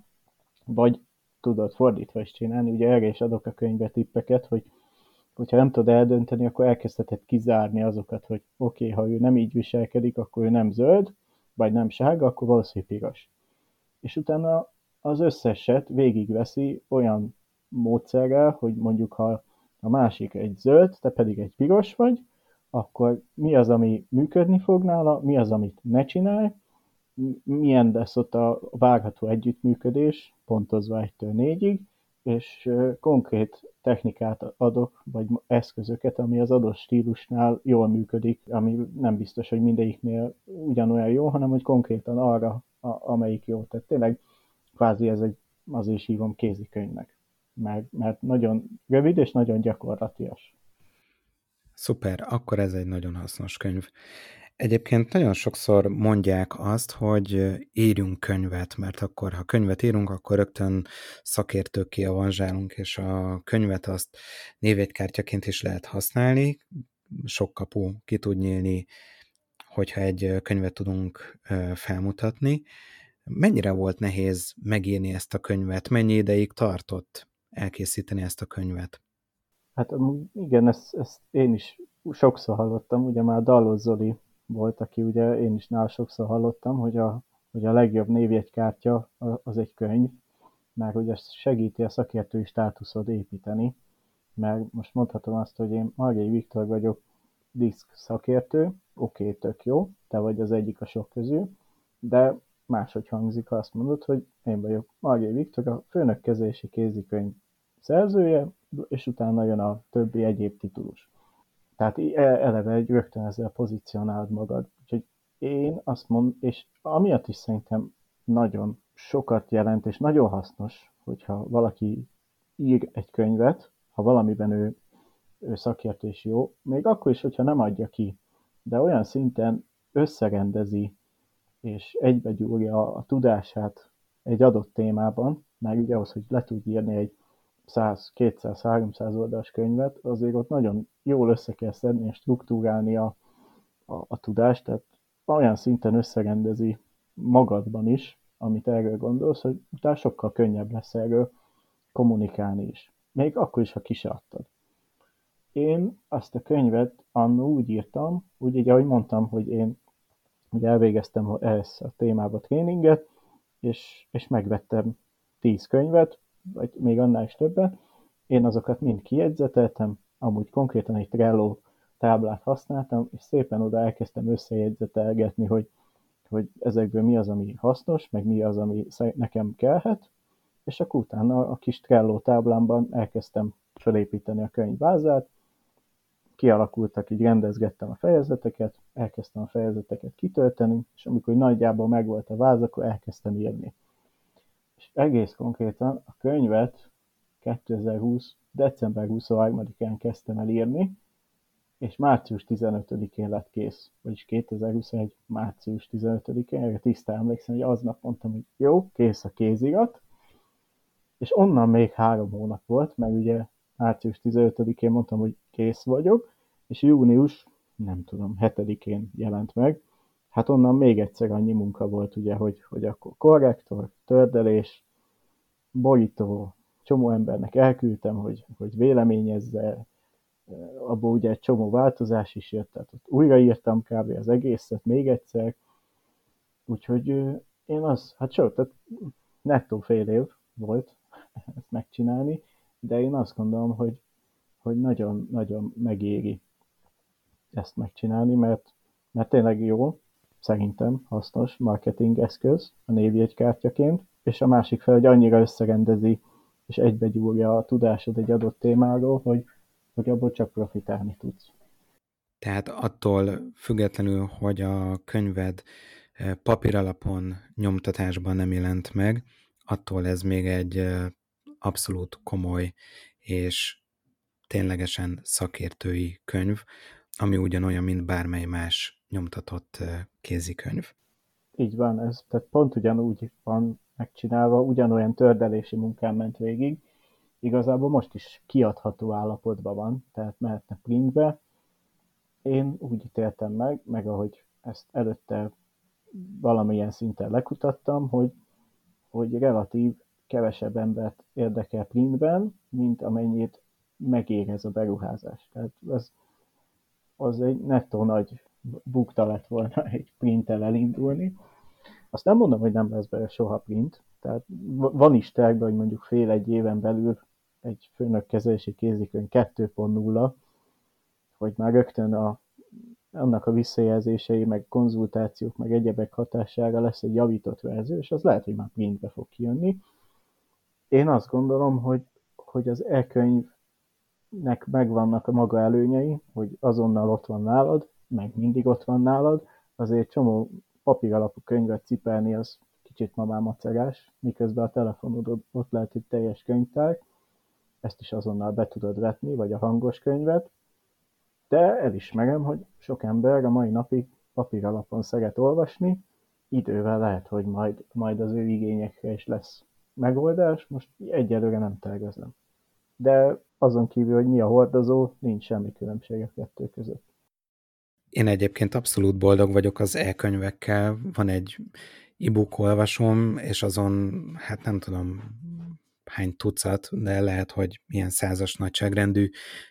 vagy tudod fordítva is csinálni, ugye erre is adok a könyvbe tippeket, hogy hogyha nem tudod eldönteni, akkor elkezdheted kizárni azokat, hogy oké, okay, ha ő nem így viselkedik, akkor ő nem zöld, vagy nem sárga, akkor valószínűleg piros. És utána az összeset végigveszi olyan módszerrel, hogy mondjuk ha a másik egy zöld, te pedig egy piros vagy, akkor mi az, ami működni fog nála, mi az, amit ne csinálj, milyen lesz ott a várható együttműködés, pontozva 1-től 4-ig, és konkrét technikát adok, vagy eszközöket, ami az adott stílusnál jól működik, ami nem biztos, hogy mindegyiknél ugyanolyan jó, hanem hogy konkrétan arra, a, amelyik jó. Tehát tényleg kvázi ez egy, az is hívom kézikönyvnek, mert, mert nagyon rövid és nagyon gyakorlatias. Szuper, akkor ez egy nagyon hasznos könyv. Egyébként nagyon sokszor mondják azt, hogy írjunk könyvet, mert akkor, ha könyvet írunk, akkor rögtön szakértőké avanzsálunk, és a könyvet azt névjegykártyaként is lehet használni, sok kapu ki tud nyílni, hogyha egy könyvet tudunk felmutatni. Mennyire volt nehéz megírni ezt a könyvet? Mennyi ideig tartott elkészíteni ezt a könyvet? Hát igen, ezt, ezt én is sokszor hallottam, ugye már Dallos Zoli volt, aki ugye én is nál sokszor hallottam, hogy a, hogy a legjobb névjegykártya az egy könyv, mert hogy ez segíti a szakértői státuszod építeni, mert most mondhatom azt, hogy én Margai Viktor vagyok, diszk szakértő, oké, okay, tök jó, te vagy az egyik a sok közül, de máshogy hangzik, ha azt mondod, hogy én vagyok Margai Viktor, a főnökkezési kézikönyv szerzője, és utána jön a többi egyéb titulus. Tehát e, eleve egy rögtön ezzel pozícionálod magad. Úgyhogy én azt mondom, és amiatt is szerintem nagyon sokat jelent, és nagyon hasznos, hogyha valaki ír egy könyvet, ha valamiben ő, ő szakértő jó, még akkor is, hogyha nem adja ki, de olyan szinten összerendezi, és egybegyúrja a tudását egy adott témában, meg ugye ahhoz, hogy le tud írni egy 100, 200, 300 oldalas könyvet, azért ott nagyon jól össze kell szedni és struktúrálni a, a, a tudást, tehát olyan szinten összerendezi magadban is, amit erről gondolsz, hogy utána sokkal könnyebb lesz erről kommunikálni is. Még akkor is, ha ki se adtad. Én azt a könyvet annó úgy írtam, úgy így, ahogy mondtam, hogy én ugye elvégeztem ezt a témába tréninget, és, és megvettem tíz könyvet, vagy még annál is többet. Én azokat mind kijegyzeteltem, amúgy konkrétan egy Trello táblát használtam, és szépen oda elkezdtem összejegyzetelgetni, hogy, hogy ezekből mi az, ami hasznos, meg mi az, ami nekem kellhet, és akkor utána a kis Trello táblámban elkezdtem felépíteni a könyvvázát, kialakultak, így rendezgettem a fejezeteket, elkezdtem a fejezeteket kitölteni, és amikor nagyjából megvolt a váz, akkor elkezdtem írni egész konkrétan a könyvet 2020. december 23-án kezdtem el írni, és március 15-én lett kész, vagyis 2021. március 15-én, erre tisztán emlékszem, hogy aznap mondtam, hogy jó, kész a kézirat, és onnan még három hónap volt, mert ugye március 15-én mondtam, hogy kész vagyok, és június, nem tudom, 7-én jelent meg, hát onnan még egyszer annyi munka volt, ugye, hogy, hogy akkor korrektor, tördelés, borító, csomó embernek elküldtem, hogy, hogy véleményezze, abból ugye egy csomó változás is jött, tehát ott újraírtam kb. az egészet még egyszer, úgyhogy én az, hát sőt, tehát nettó fél év volt ezt megcsinálni, de én azt gondolom, hogy, hogy nagyon-nagyon megéri ezt megcsinálni, mert, mert tényleg jó, szerintem hasznos marketing eszköz a névjegykártyaként, és a másik fel, hogy annyira összerendezi és egybegyúrja a tudásod egy adott témáról, hogy, hogy abból csak profitálni tudsz. Tehát attól függetlenül, hogy a könyved eh, papíralapon nyomtatásban nem jelent meg, attól ez még egy eh, abszolút komoly és ténylegesen szakértői könyv, ami ugyanolyan, mint bármely más nyomtatott kézikönyv. Így van, ez tehát pont ugyanúgy van megcsinálva, ugyanolyan tördelési munkán ment végig. Igazából most is kiadható állapotban van, tehát mehetne printbe. Én úgy ítéltem meg, meg ahogy ezt előtte valamilyen szinten lekutattam, hogy, hogy relatív kevesebb embert érdekel printben, mint amennyit megér ez a beruházás. Tehát az, az egy nettó nagy bukta lett volna egy printtel elindulni. Azt nem mondom, hogy nem lesz belőle soha print, tehát van is terve, hogy mondjuk fél egy éven belül egy főnök kezelési kézikönyv 2.0, hogy már rögtön a, annak a visszajelzései, meg konzultációk, meg egyebek hatására lesz egy javított verzió, és az lehet, hogy már printbe fog kijönni. Én azt gondolom, hogy, hogy az e-könyvnek megvannak a maga előnyei, hogy azonnal ott van nálad, meg mindig ott van nálad, azért csomó papír alapú könyvet cipelni, az kicsit ma már macerás, miközben a telefonod ott lehet egy teljes könyvtár, ezt is azonnal be tudod vetni, vagy a hangos könyvet, de elismerem, hogy sok ember a mai napig papír alapon szeret olvasni, idővel lehet, hogy majd, majd az ő igényekre is lesz megoldás, most egyelőre nem tervezem. De azon kívül, hogy mi a hordozó, nincs semmi különbség a kettő között. Én egyébként abszolút boldog vagyok az e-könyvekkel. Van egy e-book olvasom, és azon, hát nem tudom, hány tucat, de lehet, hogy ilyen százas nagyságrendű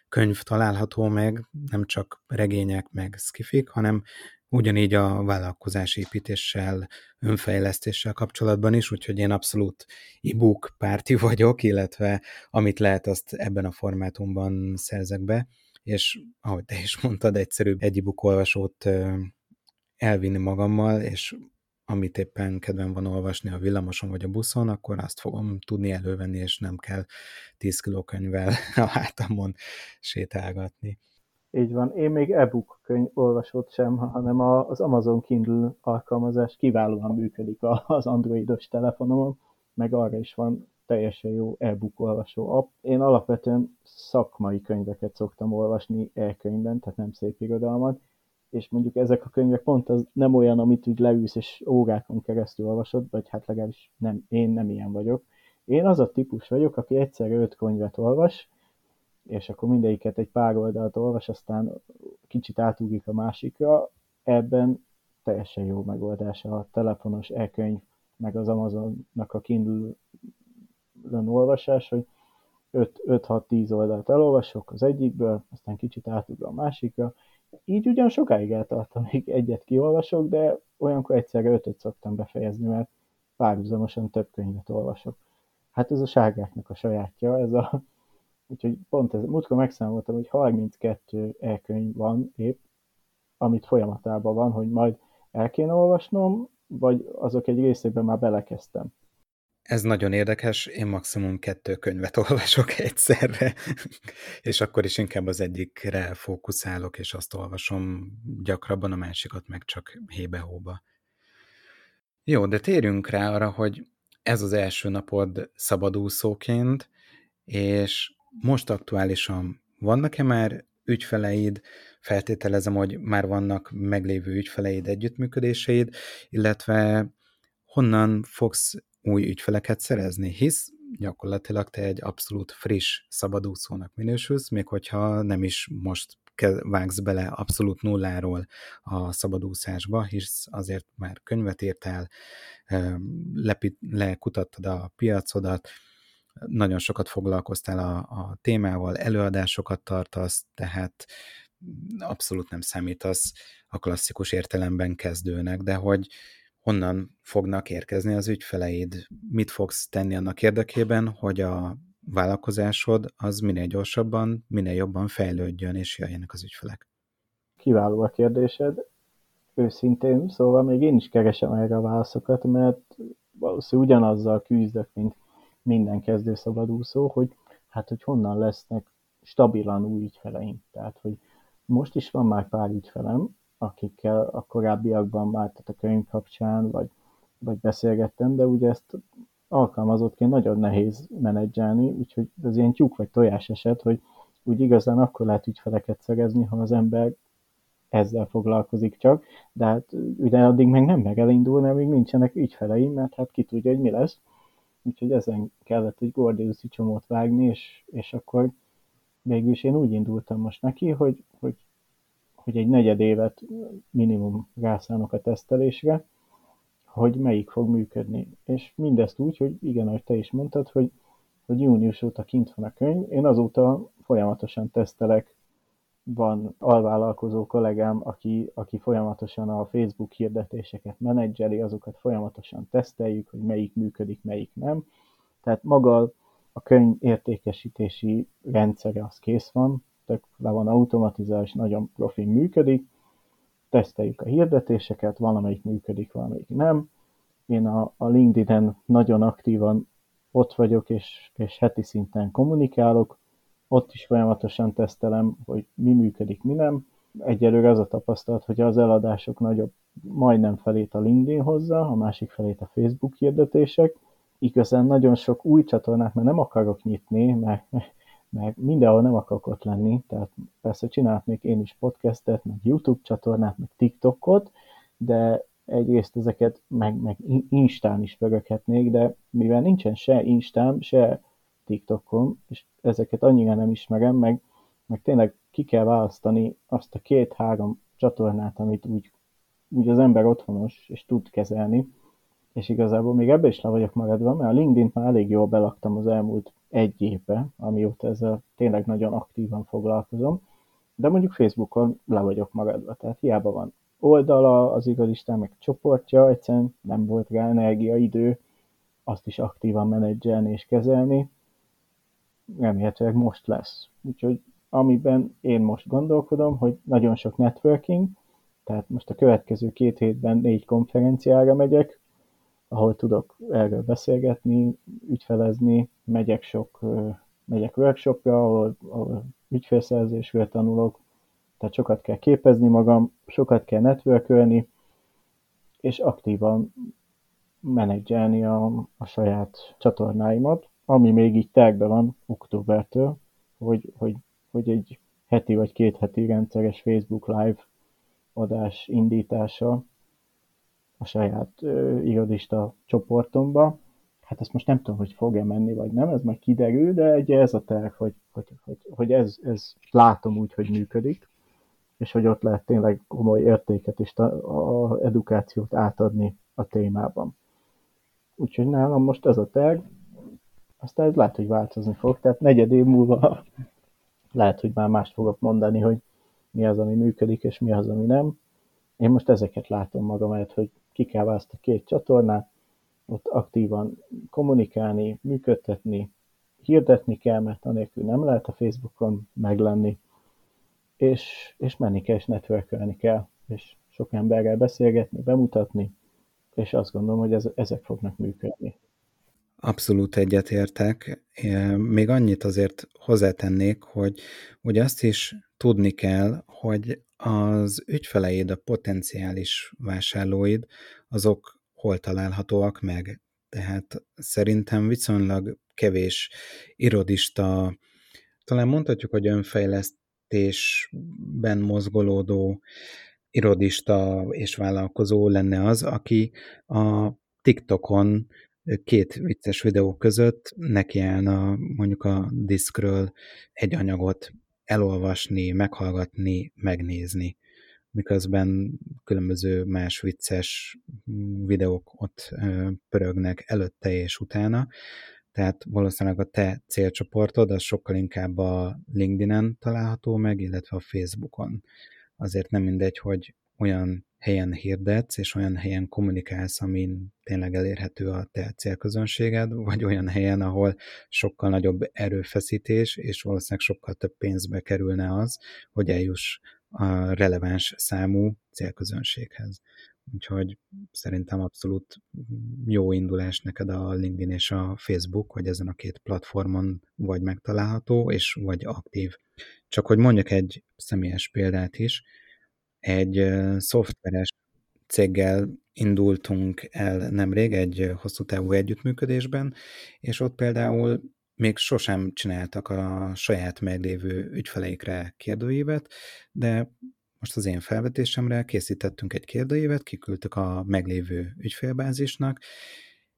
könyv található meg, nem csak regények meg skifik, hanem ugyanígy a vállalkozásépítéssel, önfejlesztéssel kapcsolatban is, úgyhogy én abszolút e-book párti vagyok, illetve amit lehet, azt ebben a formátumban szerzek be, és ahogy te is mondtad, egyszerűbb egy e-book olvasót elvinni magammal, és amit éppen kedvem van olvasni a villamoson vagy a buszon, akkor azt fogom tudni elővenni, és nem kell 10 kiló könyvvel a hátamon sétálgatni. Így van. Én még e-book könyv olvasott sem, hanem az Amazon Kindle alkalmazás kiválóan működik az androidos telefonomon, meg arra is van teljesen jó e-book olvasó app. Én alapvetően szakmai könyveket szoktam olvasni e-könyvben, tehát nem szép irodalmat, és mondjuk ezek a könyvek pont az nem olyan, amit úgy leülsz és órákon keresztül olvasod, vagy hát legalábbis nem, én nem ilyen vagyok. Én az a típus vagyok, aki egyszerre öt könyvet olvas, és akkor mindegyiket egy pár oldalt olvas, aztán kicsit átugrik a másikra. Ebben teljesen jó megoldás a telefonos e-könyv, meg az Amazonnak a Kindle olvasás, hogy 5-6-10 oldalt elolvasok az egyikből, aztán kicsit átugrom a másikra, így ugyan sokáig eltart, amíg egyet kiolvasok, de olyankor egyszerre ötöt szoktam befejezni, mert párhuzamosan több könyvet olvasok. Hát ez a sárgáknak a sajátja, ez a... Úgyhogy pont ez, múltkor megszámoltam, hogy 32 e-könyv van épp, amit folyamatában van, hogy majd el kéne olvasnom, vagy azok egy részében már belekezdtem. Ez nagyon érdekes, én maximum kettő könyvet olvasok egyszerre, és akkor is inkább az egyikre fókuszálok, és azt olvasom gyakrabban, a másikat meg csak hébe-hóba. Jó, de térjünk rá arra, hogy ez az első napod szabadúszóként, és most aktuálisan vannak-e már ügyfeleid, feltételezem, hogy már vannak meglévő ügyfeleid, együttműködéseid, illetve honnan fogsz új ügyfeleket szerezni, hisz gyakorlatilag te egy abszolút friss szabadúszónak minősülsz, még hogyha nem is most vágsz bele abszolút nulláról a szabadúszásba, hisz azért már könyvet írtál, lekutattad a piacodat, nagyon sokat foglalkoztál a, a témával, előadásokat tartasz, tehát abszolút nem számítasz a klasszikus értelemben kezdőnek, de hogy honnan fognak érkezni az ügyfeleid, mit fogsz tenni annak érdekében, hogy a vállalkozásod az minél gyorsabban, minél jobban fejlődjön, és jöjjenek az ügyfelek. Kiváló a kérdésed. Őszintén, szóval még én is keresem erre a válaszokat, mert valószínűleg ugyanazzal küzdök, mint minden kezdő szabadúszó, hogy hát, hogy honnan lesznek stabilan új ügyfeleim. Tehát, hogy most is van már pár ügyfelem, akikkel a korábbiakban már, tehát a könyv kapcsán, vagy, vagy beszélgettem, de ugye ezt alkalmazottként nagyon nehéz menedzselni, úgyhogy ez ilyen tyúk vagy tojás eset, hogy úgy igazán akkor lehet ügyfeleket szerezni, ha az ember ezzel foglalkozik csak, de hát ugye addig meg nem meg elindulni, amíg nincsenek ügyfelei, mert hát ki tudja, hogy mi lesz. Úgyhogy ezen kellett egy gordiuszi csomót vágni, és, és akkor végül én úgy indultam most neki, hogy, hogy hogy egy negyed évet minimum rászánok a tesztelésre, hogy melyik fog működni. És mindezt úgy, hogy igen, ahogy te is mondtad, hogy, hogy június óta kint van a könyv, én azóta folyamatosan tesztelek, van alvállalkozó kollégám, aki, aki folyamatosan a Facebook hirdetéseket menedzseli, azokat folyamatosan teszteljük, hogy melyik működik, melyik nem. Tehát maga a könyv értékesítési rendszere az kész van, tök le van automatizálva, és nagyon profi működik. Teszteljük a hirdetéseket, valamelyik működik, valamelyik nem. Én a, a LinkedIn-en nagyon aktívan ott vagyok, és, és heti szinten kommunikálok. Ott is folyamatosan tesztelem, hogy mi működik, mi nem. egyelőre az a tapasztalat, hogy az eladások nagyobb, majdnem felét a LinkedIn hozza, a másik felét a Facebook hirdetések. Igazán nagyon sok új csatornát, mert nem akarok nyitni, mert, mert mindenhol nem akarok ott lenni, tehát persze csinálhatnék én is podcastet, meg YouTube csatornát, meg TikTokot, de egyrészt ezeket meg, meg Instán is pöröghetnék, de mivel nincsen se Instám, se TikTokon, és ezeket annyira nem ismerem, meg, meg tényleg ki kell választani azt a két-három csatornát, amit úgy, úgy az ember otthonos és tud kezelni, és igazából még ebbe is le vagyok maradva, mert a LinkedIn már elég jól belaktam az elmúlt egy évbe, amióta ezzel tényleg nagyon aktívan foglalkozom, de mondjuk Facebookon le vagyok maradva, tehát hiába van oldala az igazisten, meg csoportja, egyszerűen nem volt rá energia, idő azt is aktívan menedzselni és kezelni. Remélhetőleg most lesz. Úgyhogy amiben én most gondolkodom, hogy nagyon sok networking, tehát most a következő két hétben négy konferenciára megyek, ahol tudok erről beszélgetni, ügyfelezni, megyek sok, megyek workshopra, ahol, ahol ügyfélszerzésről tanulok, tehát sokat kell képezni magam, sokat kell networkölni, és aktívan menedzselni a, a saját csatornáimat, ami még így tervben van októbertől, hogy, hogy, hogy egy heti vagy két heti rendszeres Facebook Live adás indítása a saját uh, irodista csoportomba. Hát ezt most nem tudom, hogy fog-e menni, vagy nem, ez majd kiderül, de egy ez a terv, hogy, hogy, hogy, hogy ez, ez látom úgy, hogy működik és hogy ott lehet tényleg komoly értéket és a edukációt átadni a témában. Úgyhogy nálam most ez a terv, aztán ez lehet, hogy változni fog, tehát negyed év múlva lehet, hogy már mást fogok mondani, hogy mi az, ami működik, és mi az, ami nem. Én most ezeket látom magam mert hogy ki kell választani két csatornát, ott aktívan kommunikálni, működtetni, hirdetni kell, mert anélkül nem lehet a Facebookon meglenni, és, és menni kell, és networkölni kell, és sok emberrel beszélgetni, bemutatni, és azt gondolom, hogy ez, ezek fognak működni. Abszolút egyetértek. Még annyit azért hozzátennék, hogy ugye azt is tudni kell, hogy az ügyfeleid, a potenciális vásárlóid, azok hol találhatóak meg. Tehát szerintem viszonylag kevés irodista, talán mondhatjuk, hogy önfejleszt, fejlesztésben mozgolódó irodista és vállalkozó lenne az, aki a TikTokon két vicces videó között nekiállna mondjuk a diszkről egy anyagot elolvasni, meghallgatni, megnézni miközben különböző más vicces videók ott pörögnek előtte és utána, tehát valószínűleg a te célcsoportod az sokkal inkább a LinkedIn-en található meg, illetve a Facebookon. Azért nem mindegy, hogy olyan helyen hirdetsz, és olyan helyen kommunikálsz, amin tényleg elérhető a te célközönséged, vagy olyan helyen, ahol sokkal nagyobb erőfeszítés, és valószínűleg sokkal több pénzbe kerülne az, hogy eljuss a releváns számú célközönséghez. Úgyhogy szerintem abszolút jó indulás neked a LinkedIn és a Facebook, hogy ezen a két platformon vagy megtalálható, és vagy aktív. Csak hogy mondjak egy személyes példát is, egy szoftveres céggel indultunk el nemrég egy hosszú távú együttműködésben, és ott például még sosem csináltak a saját meglévő ügyfeleikre kérdőívet, de most az én felvetésemre készítettünk egy kérdőívet, kiküldtük a meglévő ügyfélbázisnak,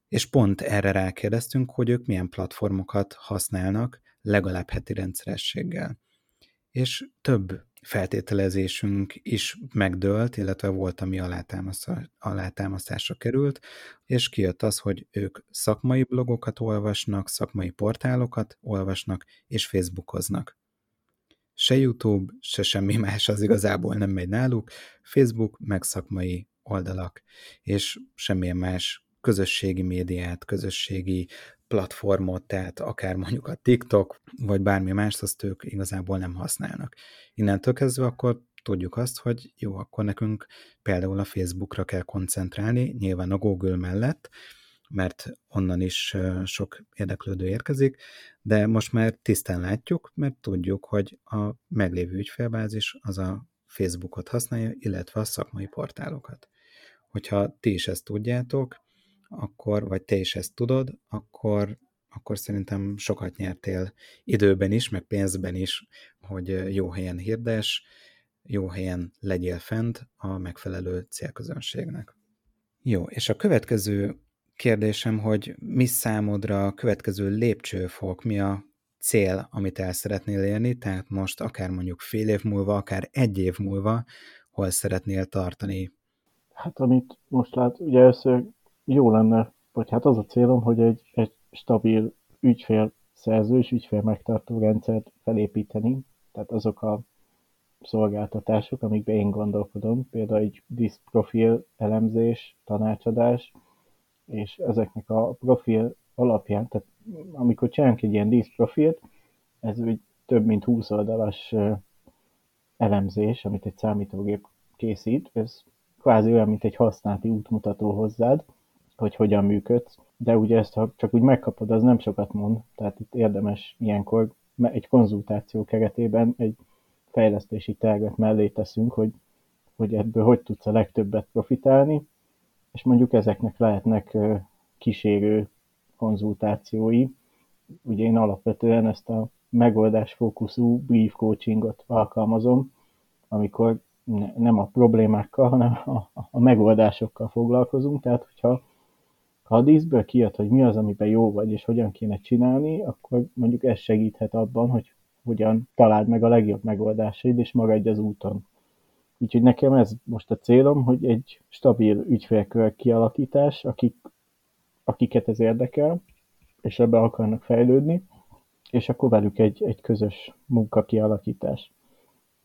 és pont erre rákérdeztünk, hogy ők milyen platformokat használnak legalább heti rendszerességgel. És több feltételezésünk is megdőlt, illetve volt, ami alátámasztásra került, és kijött az, hogy ők szakmai blogokat olvasnak, szakmai portálokat olvasnak, és Facebookoznak. Se YouTube, se semmi más az igazából nem megy náluk, Facebook, meg szakmai oldalak, és semmilyen más közösségi médiát, közösségi platformot, tehát akár mondjuk a TikTok, vagy bármi más, azt ők igazából nem használnak. Innentől kezdve akkor tudjuk azt, hogy jó, akkor nekünk például a Facebookra kell koncentrálni, nyilván a Google mellett, mert onnan is sok érdeklődő érkezik, de most már tisztán látjuk, mert tudjuk, hogy a meglévő ügyfélbázis az a Facebookot használja, illetve a szakmai portálokat. Hogyha ti is ezt tudjátok, akkor, vagy te is ezt tudod, akkor, akkor szerintem sokat nyertél időben is, meg pénzben is, hogy jó helyen hirdes, jó helyen legyél fent a megfelelő célközönségnek. Jó, és a következő kérdésem, hogy mi számodra a következő lépcsőfok, mi a cél, amit el szeretnél érni, tehát most akár mondjuk fél év múlva, akár egy év múlva, hol szeretnél tartani? Hát amit most lát, ugye először jó lenne, vagy hát az a célom, hogy egy, egy stabil ügyfél szerző és ügyfél megtartó rendszert felépíteni, tehát azok a szolgáltatások, amikben én gondolkodom, például egy disk profil elemzés, tanácsadás, és ezeknek a profil alapján, tehát amikor csinálunk egy ilyen disk profilt, ez úgy több mint 20 oldalas elemzés, amit egy számítógép készít, ez kvázi olyan, mint egy használati útmutató hozzád, hogy hogyan működsz, de ugye ezt, ha csak úgy megkapod, az nem sokat mond, tehát itt érdemes ilyenkor egy konzultáció keretében egy fejlesztési tervet mellé teszünk, hogy, hogy ebből hogy tudsz a legtöbbet profitálni, és mondjuk ezeknek lehetnek kísérő konzultációi. Ugye én alapvetően ezt a megoldásfókuszú brief coachingot alkalmazom, amikor nem a problémákkal, hanem a, a megoldásokkal foglalkozunk. Tehát, hogyha ha a díszből kijött, hogy mi az, amiben jó vagy, és hogyan kéne csinálni, akkor mondjuk ez segíthet abban, hogy hogyan találd meg a legjobb megoldásaid, és maradj az úton. Úgyhogy nekem ez most a célom, hogy egy stabil ügyfélkör kialakítás, akik, akiket ez érdekel, és ebbe akarnak fejlődni, és akkor velük egy, egy közös munka kialakítás.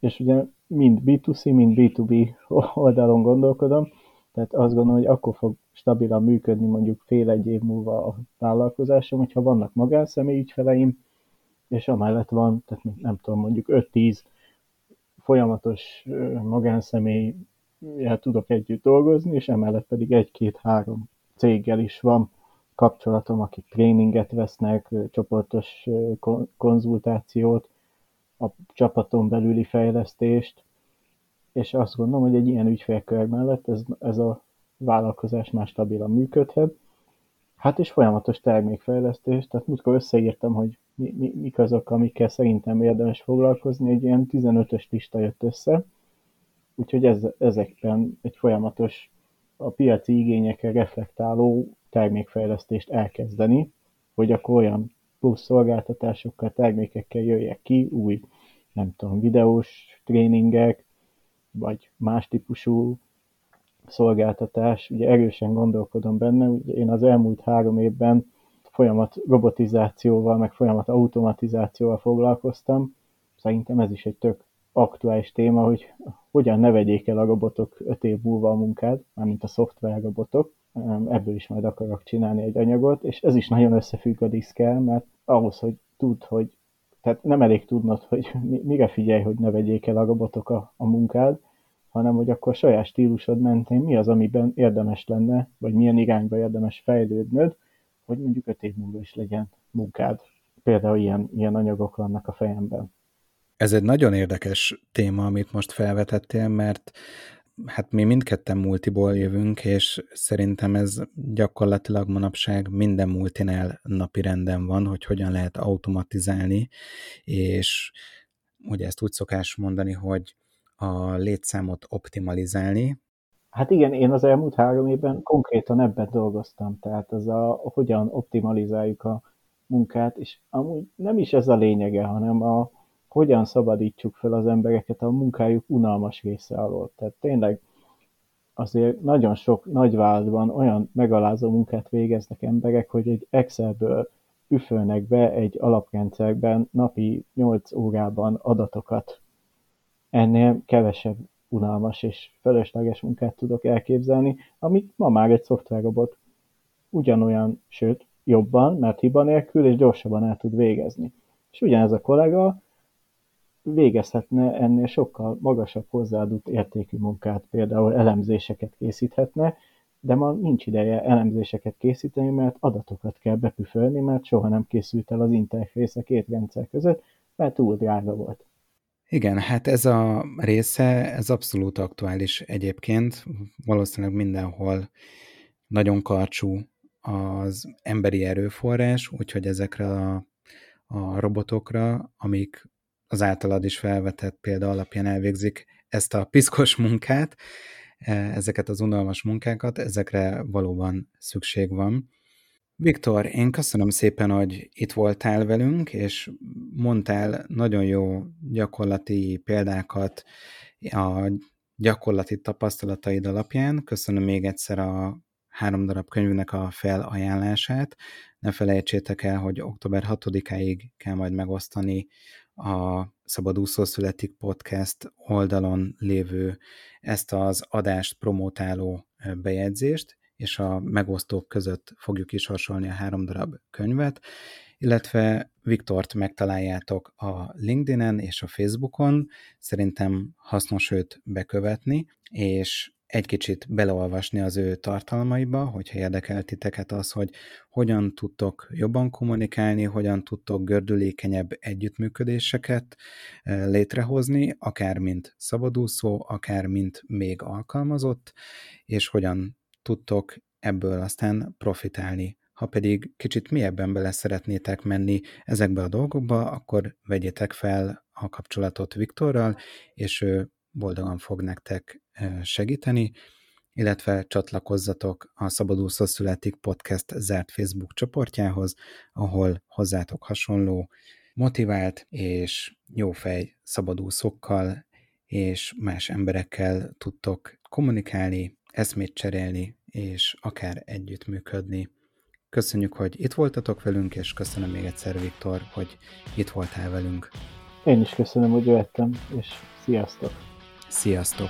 És ugye mind B2C, mind B2B oldalon gondolkodom, tehát azt gondolom, hogy akkor fog stabilan működni mondjuk fél-egy év múlva a vállalkozásom, hogyha vannak magánszemély ügyfeleim, és amellett van, tehát nem tudom, mondjuk 5-10 folyamatos magánszemélyel tudok együtt dolgozni, és emellett pedig egy-két-három céggel is van kapcsolatom, akik tréninget vesznek, csoportos konzultációt, a csapaton belüli fejlesztést, és azt gondolom, hogy egy ilyen ügyfélkör mellett ez, ez a vállalkozás már stabilan működhet. Hát és folyamatos termékfejlesztés, tehát múltkor összeírtam, hogy mi, mi, mik azok, amikkel szerintem érdemes foglalkozni, egy ilyen 15-ös lista jött össze, úgyhogy ez, ezekben egy folyamatos a piaci igényekre reflektáló termékfejlesztést elkezdeni, hogy akkor olyan plusz szolgáltatásokkal, termékekkel jöjjek ki, új, nem tudom, videós tréningek, vagy más típusú szolgáltatás. Ugye erősen gondolkodom benne, ugye én az elmúlt három évben folyamat robotizációval, meg folyamat automatizációval foglalkoztam. Szerintem ez is egy tök aktuális téma, hogy hogyan ne vegyék el a robotok öt év múlva a munkád, mármint a szoftver robotok. Ebből is majd akarok csinálni egy anyagot, és ez is nagyon összefügg a diszkel, mert ahhoz, hogy tud, hogy tehát nem elég tudnod, hogy mire figyelj, hogy ne vegyék el a robotok a, a munkád, hanem hogy akkor saját stílusod mentén mi az, amiben érdemes lenne, vagy milyen irányba érdemes fejlődnöd, hogy mondjuk öt év múlva is legyen munkád. Például ilyen, ilyen anyagok vannak a fejemben. Ez egy nagyon érdekes téma, amit most felvetettél, mert hát mi mindketten multiból jövünk, és szerintem ez gyakorlatilag manapság minden multinál napi renden van, hogy hogyan lehet automatizálni, és ugye ezt úgy szokás mondani, hogy a létszámot optimalizálni. Hát igen, én az elmúlt három évben konkrétan ebben dolgoztam, tehát az a, hogyan optimalizáljuk a munkát, és amúgy nem is ez a lényege, hanem a hogyan szabadítsuk fel az embereket a munkájuk unalmas része alól. Tehát tényleg azért nagyon sok nagyvállalatban olyan megalázó munkát végeznek emberek, hogy egy Excelből üfölnek be egy alaprendszerben napi 8 órában adatokat ennél kevesebb unalmas és felesleges munkát tudok elképzelni, amit ma már egy szoftverrobot ugyanolyan, sőt, jobban, mert hiba nélkül és gyorsabban el tud végezni. És ugyanez a kollega végezhetne ennél sokkal magasabb hozzáadott értékű munkát, például elemzéseket készíthetne, de ma nincs ideje elemzéseket készíteni, mert adatokat kell bepüfölni, mert soha nem készült el az interfész a két rendszer között, mert túl drága volt. Igen, hát ez a része, ez abszolút aktuális egyébként. Valószínűleg mindenhol nagyon karcsú az emberi erőforrás, úgyhogy ezekre a, a robotokra, amik az általad is felvetett példa alapján elvégzik ezt a piszkos munkát, e, ezeket az unalmas munkákat, ezekre valóban szükség van. Viktor, én köszönöm szépen, hogy itt voltál velünk, és mondtál nagyon jó gyakorlati példákat a gyakorlati tapasztalataid alapján. Köszönöm még egyszer a három darab könyvnek a felajánlását. Ne felejtsétek el, hogy október 6-áig kell majd megosztani a Szabadúszó Születik podcast oldalon lévő ezt az adást promotáló bejegyzést, és a megosztók között fogjuk is sorsolni a három darab könyvet, illetve Viktort megtaláljátok a LinkedIn-en és a Facebookon, szerintem hasznos őt bekövetni, és egy kicsit beleolvasni az ő tartalmaiba, hogyha érdekel titeket az, hogy hogyan tudtok jobban kommunikálni, hogyan tudtok gördülékenyebb együttműködéseket létrehozni, akár mint szabadúszó, akár mint még alkalmazott, és hogyan tudtok ebből aztán profitálni. Ha pedig kicsit mélyebben bele szeretnétek menni ezekbe a dolgokba, akkor vegyétek fel a kapcsolatot Viktorral, és ő boldogan fog nektek segíteni, illetve csatlakozzatok a Szabadúszó Születik Podcast zárt Facebook csoportjához, ahol hozzátok hasonló motivált és jófej szabadúszókkal és más emberekkel tudtok kommunikálni, eszmét cserélni, és akár együttműködni. Köszönjük, hogy itt voltatok velünk, és köszönöm még egyszer, Viktor, hogy itt voltál velünk. Én is köszönöm, hogy jöttem, és sziasztok! Sziasztok!